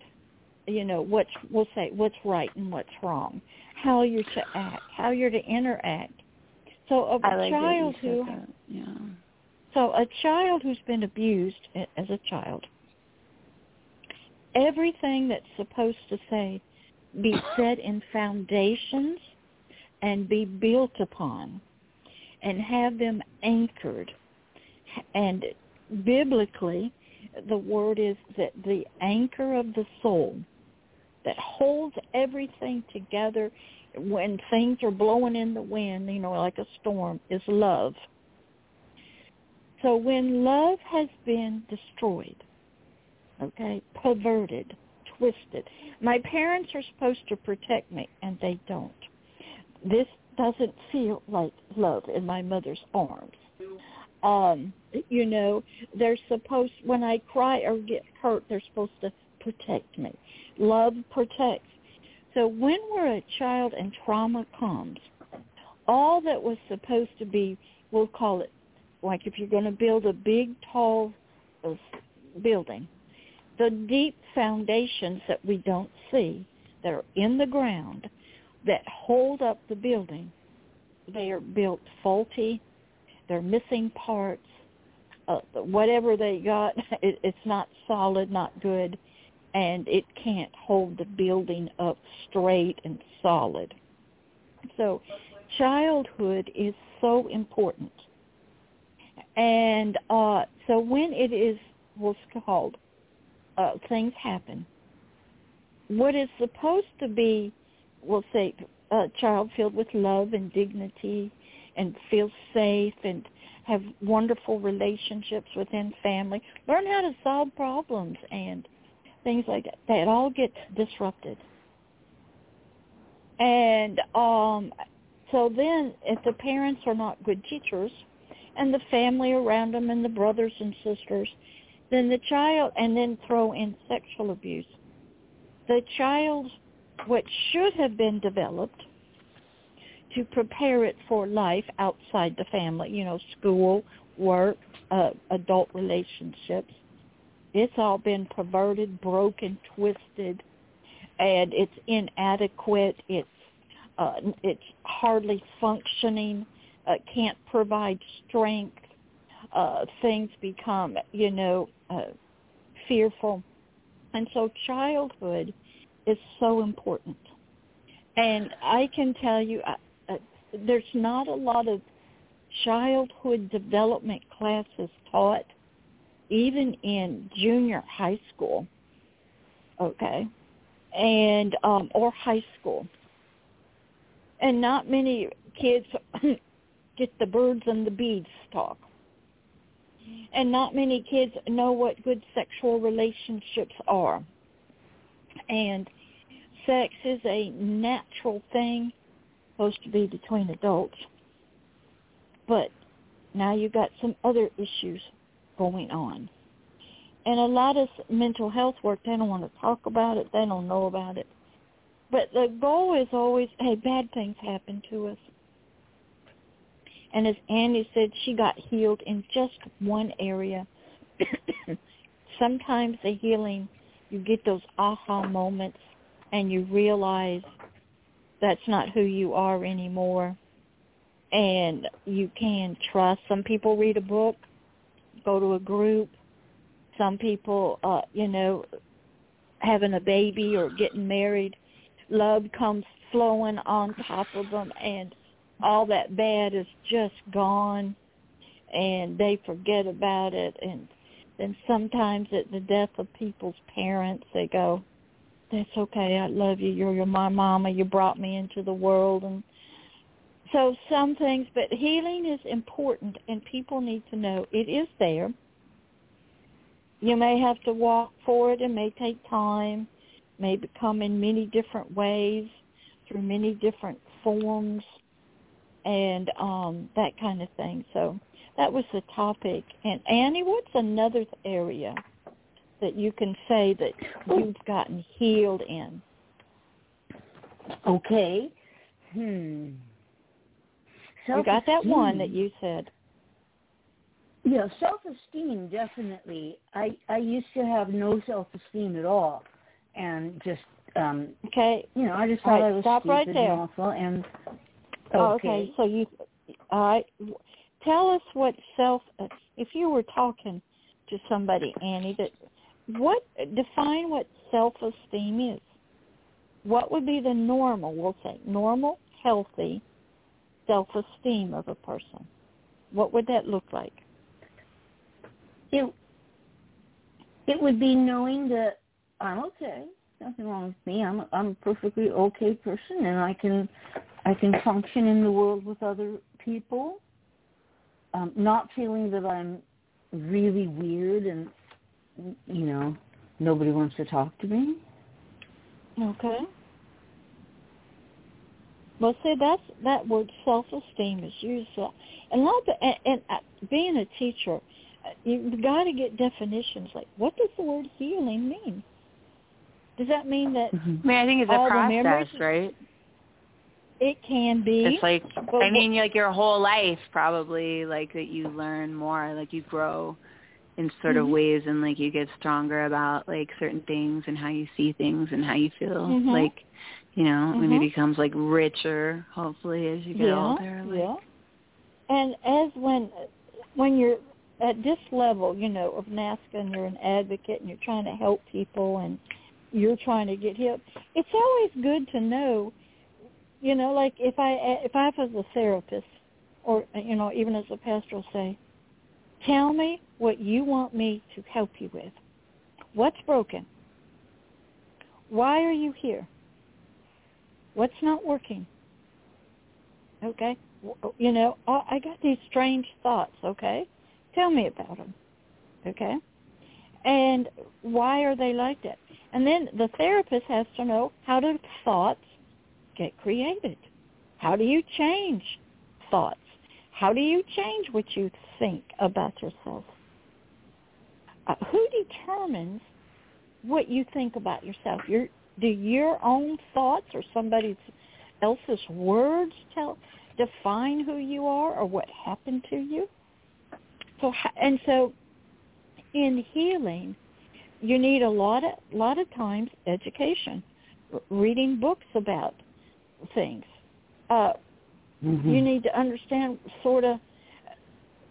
you know, what's we'll say what's right and what's wrong, how you're to act, how you're to interact. So a like child who. Yeah. so a child who's been abused as a child, everything that's supposed to say be said in foundations and be built upon and have them anchored. And biblically, the word is that the anchor of the soul that holds everything together when things are blowing in the wind, you know, like a storm, is love. So when love has been destroyed, okay, perverted, twisted, my parents are supposed to protect me, and they don't. This doesn't feel like love in my mother's arms. Um, you know, they're supposed when I cry or get hurt, they're supposed to protect me. Love protects. So when we're a child and trauma comes, all that was supposed to be, we'll call it, like if you're going to build a big, tall uh, building, the deep foundations that we don't see that are in the ground that hold up the building, they are built faulty. They're missing parts. Uh, whatever they got, it, it's not solid, not good, and it can't hold the building up straight and solid. So childhood is so important. And uh, so when it is what's called uh, things happen, what is supposed to be, we'll say, a child filled with love and dignity and feel safe and have wonderful relationships within family, learn how to solve problems and things like that. That all gets disrupted. And um so then if the parents are not good teachers and the family around them and the brothers and sisters, then the child and then throw in sexual abuse. The child what should have been developed to prepare it for life outside the family, you know, school, work, uh, adult relationships. It's all been perverted, broken, twisted, and it's inadequate. It's uh, it's hardly functioning. Uh, can't provide strength. Uh, things become, you know, uh, fearful, and so childhood is so important. And I can tell you, uh, there's not a lot of childhood development classes taught, even in junior high school. Okay, and um, or high school, and not many kids get the birds and the bees talk. And not many kids know what good sexual relationships are. And sex is a natural thing supposed to be between adults. But now you've got some other issues going on. And a lot of mental health work, they don't want to talk about it. They don't know about it. But the goal is always, hey, bad things happen to us. And as Andy said, she got healed in just one area. Sometimes the healing, you get those aha moments and you realize that's not who you are anymore and you can trust some people read a book go to a group some people uh you know having a baby or getting married love comes flowing on top of them and all that bad is just gone and they forget about it and then sometimes at the death of people's parents they go that's okay. I love you. You're, my mama. You brought me into the world. And so some things, but healing is important and people need to know it is there. You may have to walk for it. It may take time, may come in many different ways, through many different forms, and um, that kind of thing. So that was the topic. And Annie, what's another area that you can say that you've gotten healed in? Okay. Hmm. You got that one that you said. Yeah, self-esteem definitely. I I used to have no self-esteem at all, and just um okay. You know, I just thought right, I was stop stupid right there. and awful. And okay. Oh, okay, so you all right. Tell us what self. If you were talking to somebody, Annie, that what define what self-esteem is. What would be the normal? We'll say normal, healthy self-esteem of a person? What would that look like? It it would be knowing that I'm okay. Nothing wrong with me. I'm I'm a perfectly okay person, and I can I can function in the world with other people. Um, not feeling that I'm really weird and you know nobody wants to talk to me. Okay. Well, see, that's that word self-esteem is used, uh, and a lot of, and, and uh, being a teacher, uh, you've got to get definitions. Like, what does the word healing mean? Does that mean that? Mm-hmm. I mean, I think it's a All process, right? It can be. It's like but I mean, like your whole life probably like that you learn more, like you grow in sort of Mhm. ways and like you get stronger about like certain things and how you see things and how you feel. Mhm. Like, you know, maybe Mhm. it becomes like richer hopefully as you get yeah, older. Like, yeah. And as when when you're at this level, you know, of NAASCA and you're an advocate and you're trying to help people and you're trying to get help, it's always good to know, you know, like if I if I was a therapist or you know even as a pastor will say, tell me what you want me to help you with. What's broken? Why are you here? What's not working? Okay, you know, I got these strange thoughts. Okay, tell me about them. Okay, and why are they like that? And then the therapist has to know how do thoughts get created? How do you change thoughts? How do you change what you think about yourself? Uh, who determines what you think about yourself? Your do your own thoughts or somebody else's words tell define who you are or what happened to you? So and so in healing, you need a lot of lot of times education, reading books about things. Uh, Mm-hmm. you need to understand sort of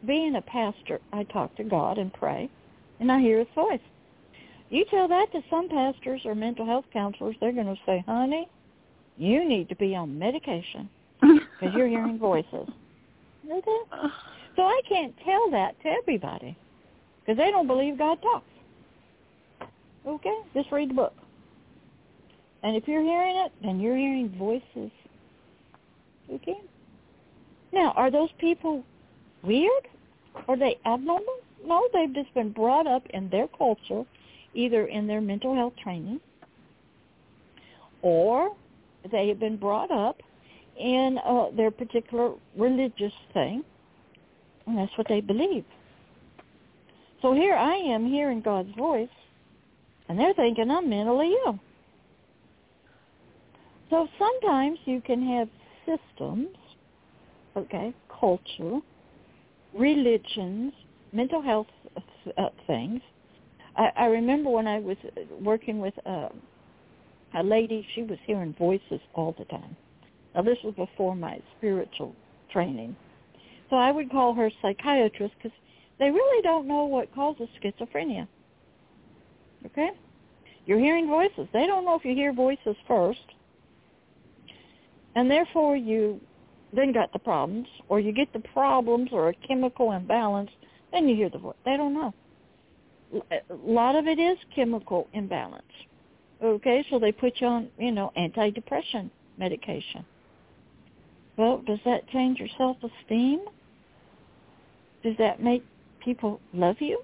being a pastor i talk to god and pray and i hear his voice you tell that to some pastors or mental health counselors they're going to say honey you need to be on medication because you're hearing voices Okay? so i can't tell that to everybody because they don't believe god talks okay just read the book and if you're hearing it then you're hearing voices okay now, are those people weird? Are they abnormal? No, they've just been brought up in their culture, either in their mental health training, or they have been brought up in uh, their particular religious thing, and that's what they believe. So here I am hearing God's voice, and they're thinking I'm mentally ill. So sometimes you can have systems okay, culture, religions, mental health uh, things. I, I remember when I was working with uh, a lady, she was hearing voices all the time. Now this was before my spiritual training. So I would call her psychiatrist because they really don't know what causes schizophrenia. Okay? You're hearing voices. They don't know if you hear voices first. And therefore you then got the problems, or you get the problems or a chemical imbalance, then you hear the voice. They don't know. A lot of it is chemical imbalance. Okay, so they put you on, you know, antidepressant medication. Well, does that change your self-esteem? Does that make people love you?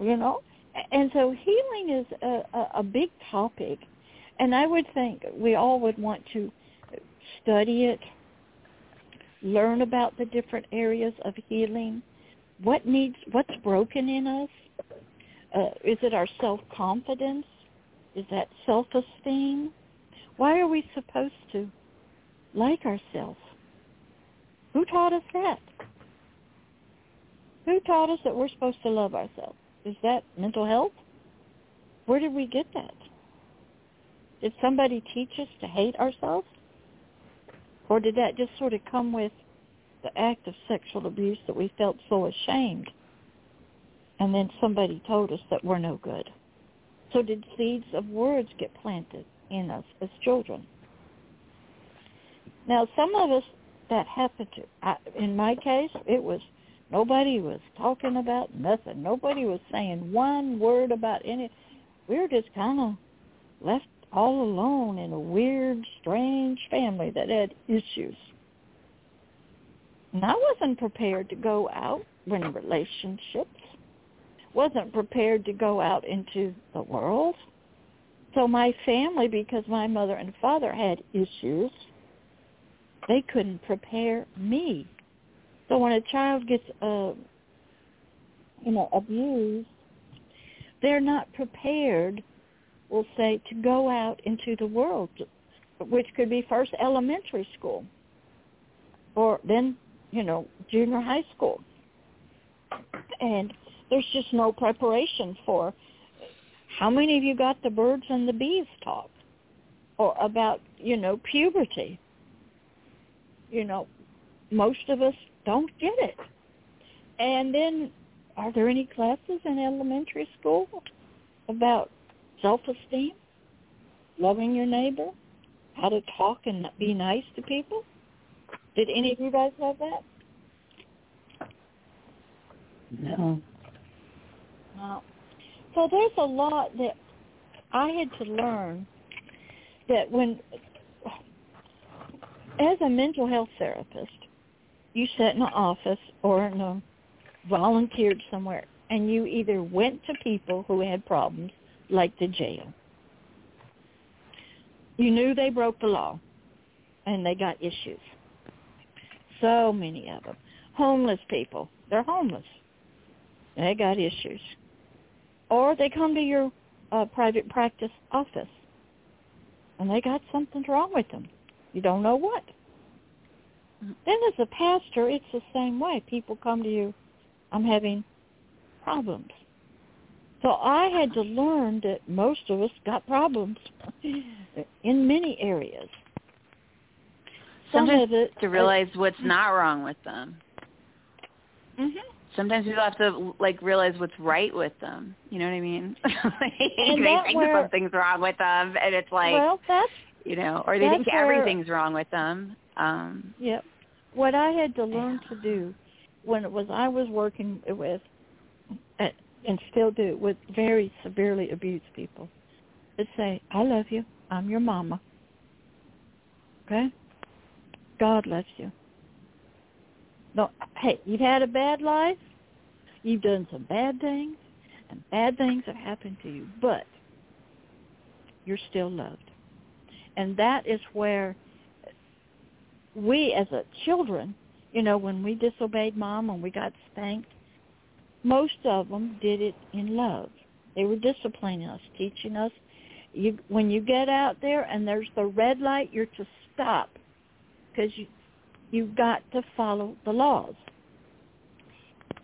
You know? And so healing is a, a, a big topic. And I would think we all would want to study it, learn about the different areas of healing, what needs, what's broken in us. Uh, is it our self-confidence? Is that self-esteem? Why are we supposed to like ourselves? Who taught us that? Who taught us that we're supposed to love ourselves? Is that mental health? Where did we get that? Did somebody teach us to hate ourselves? Or did that just sort of come with the act of sexual abuse that we felt so ashamed? And then somebody told us that we're no good. So did seeds of words get planted in us as children? Now, some of us that happened to. I, in my case, it was nobody was talking about nothing. Nobody was saying one word about any. We were just kind of left all alone in a weird, strange family that had issues. And I wasn't prepared to go out in relationships. Wasn't prepared to go out into the world. So my family, because my mother and father had issues, they couldn't prepare me. So when a child gets, uh, you know, abused, they're not prepared, we'll say, to go out into the world, which could be first elementary school, or then, you know, junior high school. And there's just no preparation for how many of you got the birds and the bees talk or about, you know, puberty you know, most of us don't get it. And then are there any classes in elementary school about self-esteem, loving your neighbor, how to talk and be nice to people? Did any of you guys have that? No. No. So there's a lot that I had to learn that when as a mental health therapist, you sat in an office or in a volunteered somewhere, and you either went to people who had problems, like the jail. You knew they broke the law, and they got issues. So many of them. Homeless people, they're homeless. They got issues. Or they come to your uh, private practice office, and they got something wrong with them. You don't know what. Then as a pastor, it's the same way. People come to you, I'm having problems. So I had to learn that most of us got problems in many areas. Some Sometimes it, to realize what's not wrong with them. Mm-hmm. Sometimes people have to like realize what's right with them. You know what I mean? like, they think where, something's wrong with them, and it's like, well, that's you know, or they think where, everything's wrong with them. Um, yep. What I had to learn to do when it was I was working with, and still do with very severely abused people, is say, "I love you. I'm your mama." Okay. God loves you. No, hey, you've had a bad life. You've done some bad things, and bad things have happened to you, but you're still loved. And that is where we as a children, you know, when we disobeyed mom and we got spanked, most of them did it in love. They were disciplining us, teaching us. You, when you get out there and there's the red light, you're to stop because you you've got to follow the laws.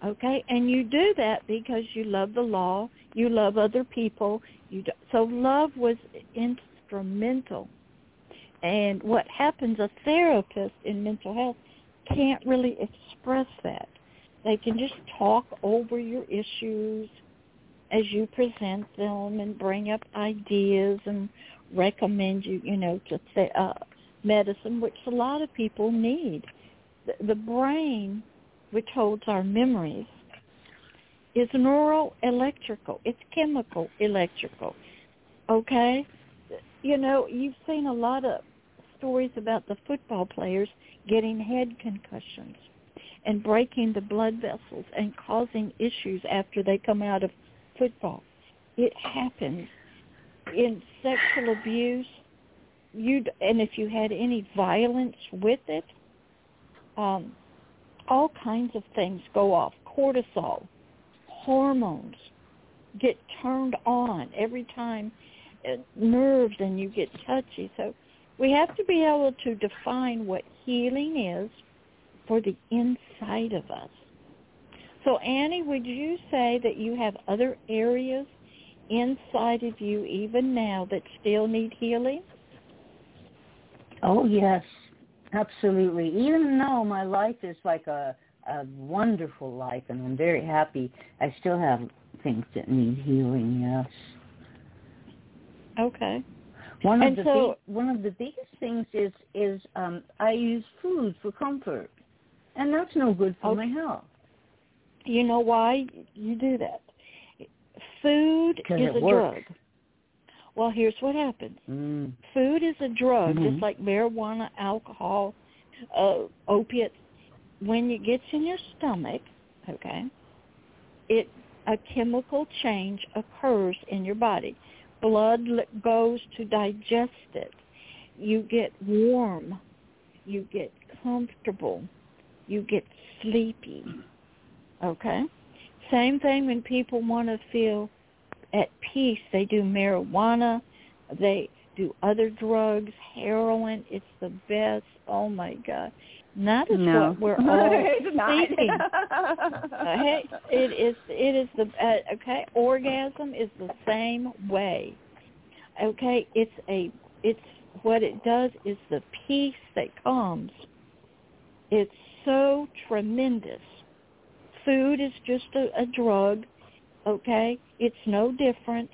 Okay, and you do that because you love the law, you love other people. You do, so love was instrumental and what happens, a therapist in mental health can't really express that. They can just talk over your issues as you present them and bring up ideas and recommend you, you know, to th- uh, medicine, which a lot of people need. The, the brain, which holds our memories, is neuroelectrical. It's chemical electrical. Okay? You know, you've seen a lot of stories about the football players getting head concussions and breaking the blood vessels and causing issues after they come out of football. It happens in sexual abuse. You and if you had any violence with it, um, all kinds of things go off. Cortisol, hormones get turned on every time, uh, nerves, and you get touchy. So we have to be able to define what healing is for the inside of us. So Annie, would you say that you have other areas inside of you even now that still need healing? Oh yes, absolutely. Even though my life is like a a wonderful life and I'm very happy, I still have things that need healing, yes. Okay. One And of the so- big, one of the biggest things is is um I use food for comfort, and that's no good for Okay. my health. You know why you do that? Food is it a works. drug. Well, here's what happens. Mm. Food is a drug, Mhm. just like marijuana, alcohol, uh, opiates. When it gets in your stomach, okay, it a chemical change occurs in your body. Blood goes to digest it. You get warm. You get comfortable. You get sleepy. Okay? Same thing when people want to feel at peace. They do marijuana. They do other drugs, heroin. It's the best. Oh my God. That is no. what we're all not. seeking. Uh, hey, it is. It is the uh, okay. Orgasm is the same way. Okay, it's a. It's what it does is the peace that comes. It's so tremendous. Food is just a, a drug. Okay, it's no different,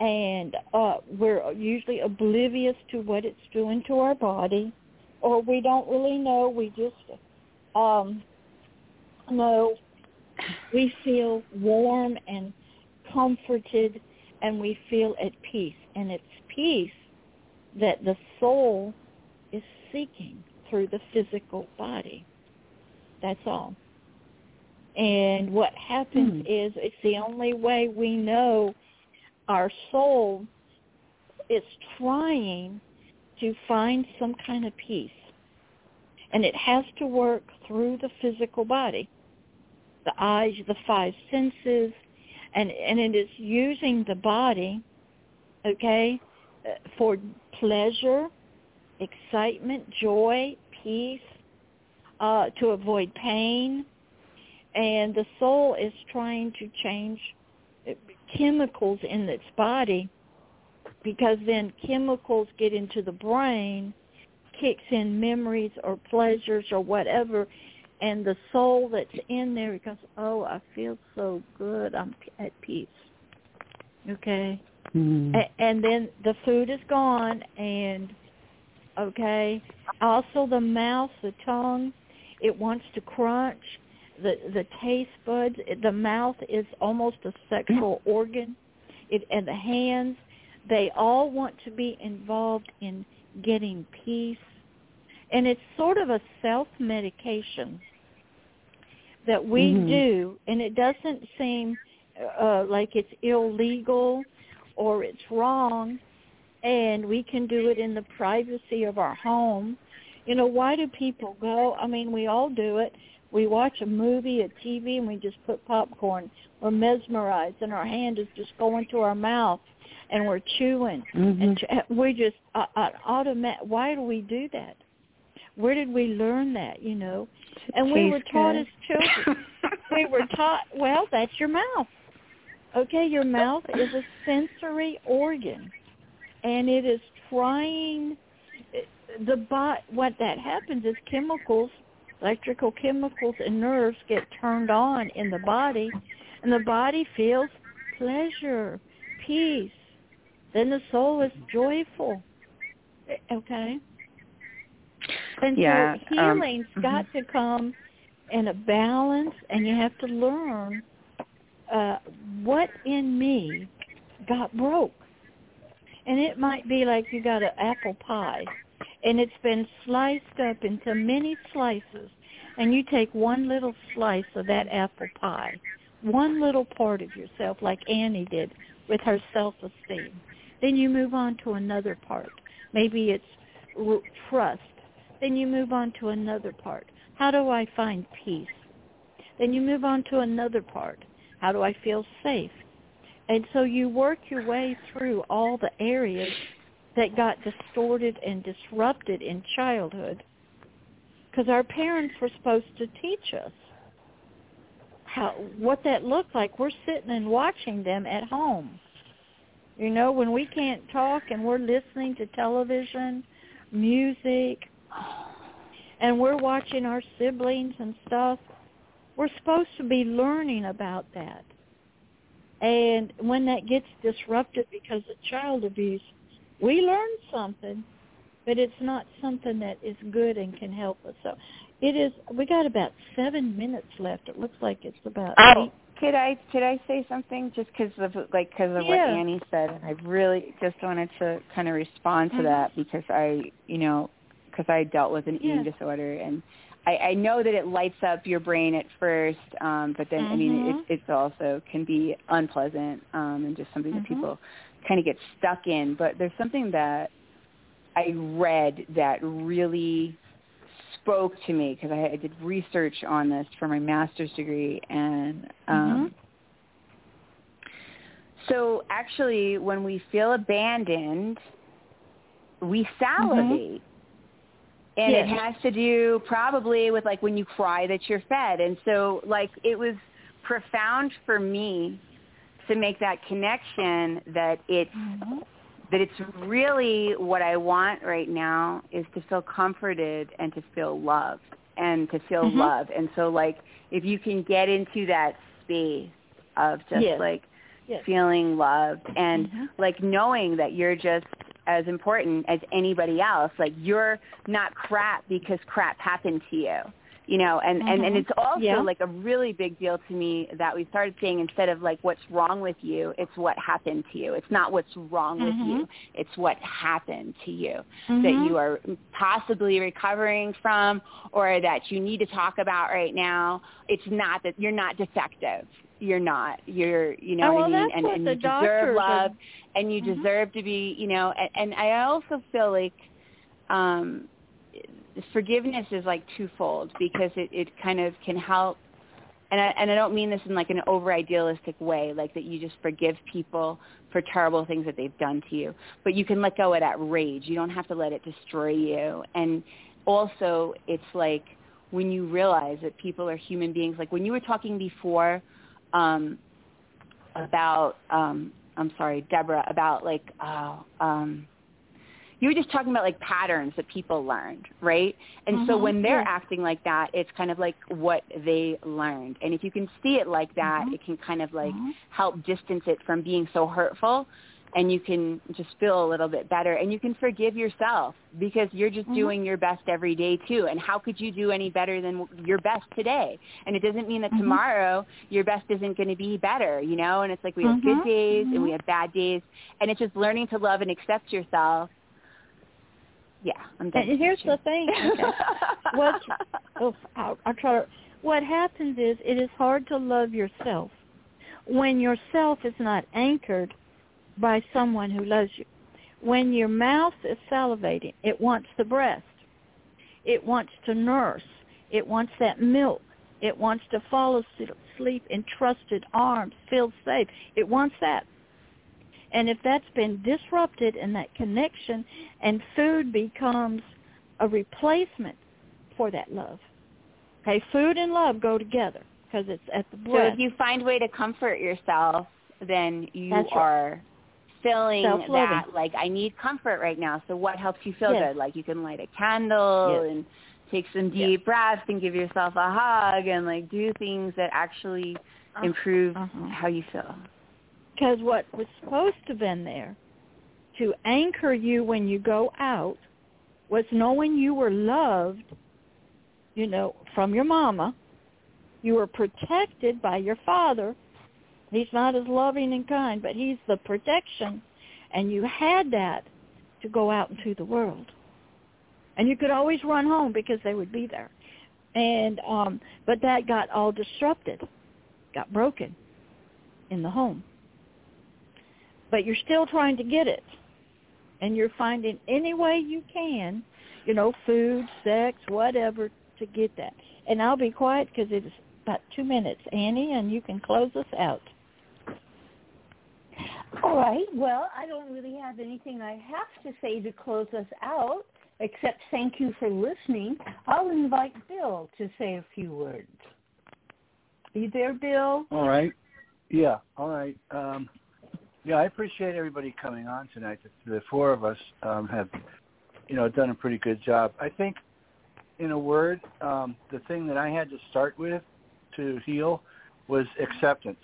and uh, we're usually oblivious to what it's doing to our body, or we don't really know. We just um, know we feel warm and comforted and we feel at peace. And it's peace that the soul is seeking through the physical body. That's all. And what happens Hmm. is it's the only way we know our soul is trying to find some kind of peace. And it has to work through the physical body the eyes, the five senses, and and it is using the body, okay, for pleasure, excitement, joy, peace, uh, to avoid pain, and the soul is trying to change chemicals in its body because then chemicals get into the brain, kicks in memories or pleasures or whatever, and the soul that's in there goes, oh, I feel so good. I'm at peace. Okay. Mm. A- and then the food is gone and okay also the mouth the tongue it wants to crunch the the taste buds the mouth is almost a sexual organ it and the hands they all want to be involved in getting peace and it's sort of a self medication that we Mhm. do and it doesn't seem uh like it's illegal or it's wrong and we can do it in the privacy of our home. You know, why do people go? I mean, we all do it. We watch a movie, a TV, and we just put popcorn. We're mesmerized, and our hand is just going to our mouth, and we're chewing. Mhm. And we just uh, uh, automatic. Why do we do that? Where did we learn that? You know, and we were taught good. as children. we were taught. Well, that's your mouth. Okay, your mouth is a sensory organ, and it is trying. The bot. What that happens is chemicals, electrical chemicals and nerves get turned on in the body, and the body feels pleasure, peace. Then the soul is joyful. Okay. And Yeah, so um, healing's mhm. got to come in a balance, and you have to learn uh, what in me got broke. And it might be like you got an apple pie, and it's been sliced up into many slices, and you take one little slice of that apple pie, one little part of yourself, like Annie did with her self-esteem. Then you move on to another part. Maybe it's trust. Then you move on to another part. How do I find peace? Then you move on to another part. How do I feel safe? And so you work your way through all the areas that got distorted and disrupted in childhood because our parents were supposed to teach us how what that looked like. We're sitting and watching them at home. You know, when we can't talk and we're listening to television, music, and we're watching our siblings and stuff, we're supposed to be learning about that. And when that gets disrupted because of child abuse, we learn something, but it's not something that is good and can help us. So it is. We got about seven minutes left. It looks like it's about. Oh, eight. could I could I say something just because of like because of what Annie said? And I really just wanted to kind of respond to Mhm. that because I you know because I dealt with an eating Yeah. disorder and. I, I know that it lights up your brain at first, um, but then I mean it, it's also can be unpleasant um, and just something that Mhm. people kind of get stuck in. But there's something that I read that really spoke to me because I, I did research on this for my master's degree, and um, so actually, when we feel abandoned, we salivate. And it has to do probably with like when you cry that you're fed. And so like it was profound for me to make that connection that it's Mhm. That it's really what I want right now is to feel comforted and to feel loved and to feel Mhm. love. And so like if you can get into that space of just Yes. like Yes. feeling loved and Mhm. like knowing that you're just as important as anybody else like you're not crap because crap happened to you you know and and and Mhm. it's also Yeah. like a really big deal to me that we started saying instead of like what's wrong with you it's what happened to you it's not what's wrong with Mhm. you it's what happened to you that Mhm. you are possibly recovering from or that you need to talk about right now it's not that you're not defective you're not you're you know Oh, what well, i mean and and you deserve love and you Mhm. deserve to be you know and, and i also feel like um forgiveness is like twofold because it it kind of can help and I, and I don't mean this in like an over idealistic way, like that you just forgive people for terrible things that they've done to you. But you can let go of that rage. You don't have to let it destroy you. And also, it's like when you realize that people are human beings. Like when you were talking before um, about, um, I'm sorry, Deborah, about like, oh, um, you were just talking about like patterns that people learned, right? And so Mhm, when they're yeah. acting like that, it's kind of like what they learned. And if you can see it like that, Mhm. it can kind of like Mhm. help distance it from being so hurtful and you can just feel a little bit better and you can forgive yourself because you're just Mhm. doing your best every day too and how could you do any better than your best today and it doesn't mean that Mhm. tomorrow your best isn't going to be better you know and it's like we have Mhm. good days and we Mhm. have bad days and it's just learning to love and accept yourself yeah i'm done And here's the thing. Okay. What's oh, I'll, I'll try. To, what happens is it is hard to love yourself when yourself is not anchored by someone who loves you. When your mouth is salivating, it wants the breast. It wants to nurse. It wants that milk. It wants to fall asleep in trusted arms, feel safe. It wants that. And if that's been disrupted in that connection and food becomes a replacement for that love. Okay, food and love go together because it's at the So if you find a way to comfort yourself, then you That's right. are feeling Self-loving. that like I need comfort right now. So what helps you feel Yes. good? Like you can light a candle Yes. and take some deep breaths and give yourself a hug and like do things that actually improve Uh-huh. how you feel. Because what was supposed to have been there to anchor you when you go out was knowing you were loved, you know, from your mama. You were protected by your father. He's not as loving and kind, but he's the protection. And you had that to go out into the world. And you could always run home because they would be there. And um but that got all disrupted, got broken in the home but you're still trying to get it. And you're finding any way you can, you know, food, sex, whatever, to get that. And I'll be quiet because it's about two minutes, Annie, and you can close us out. All right. Well, I don't really have anything I have to say to close us out, except thank you for listening. I'll invite Bill to say a few words. Are you there, Bill? All right. Yeah. All right. Um, yeah, I appreciate everybody coming on tonight. The, the four of us um, have, you know, done a pretty good job. I think, in a word, um, the thing that I had to start with to heal was acceptance.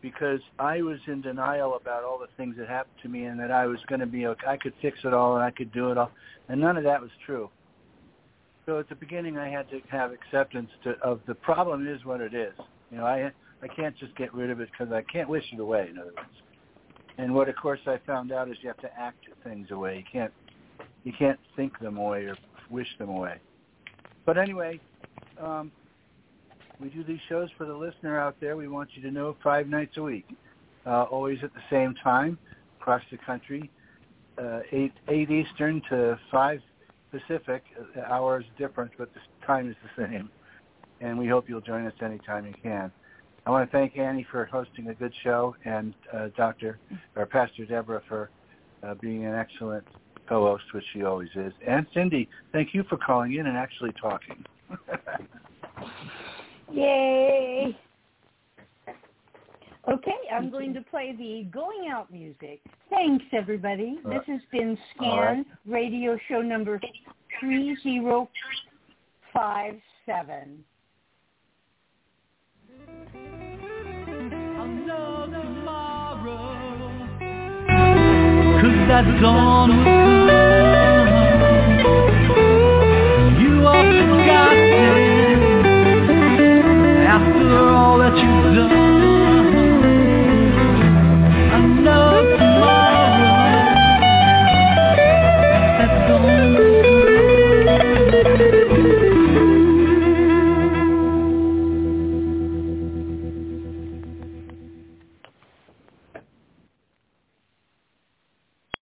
because I was in denial about all the things that happened to me and that I was going to be okay. I could fix it all and I could do it all, and none of that was true. So at the beginning, I had to have acceptance to, of the problem is what it is. You know, I I can't just get rid of it because I can't wish it away. In other words, and what of course I found out is you have to act things away. You can't you can't think them away or wish them away. But anyway, um, we do these shows for the listener out there. We want you to know five nights a week, uh, always at the same time, across the country, uh, eight eight Eastern to five Pacific. The hour is different, but the time is the same. And we hope you'll join us anytime you can. I want to thank Annie for hosting a good show, and uh, Dr. or Pastor Deborah for uh, being an excellent co-host, which she always is. And Cindy, thank you for calling in and actually talking. Yay! Okay, I'm going to play the going out music. Thanks, everybody. This has been Scan Radio Show number 3057. that's gone with. You are forgotten after all.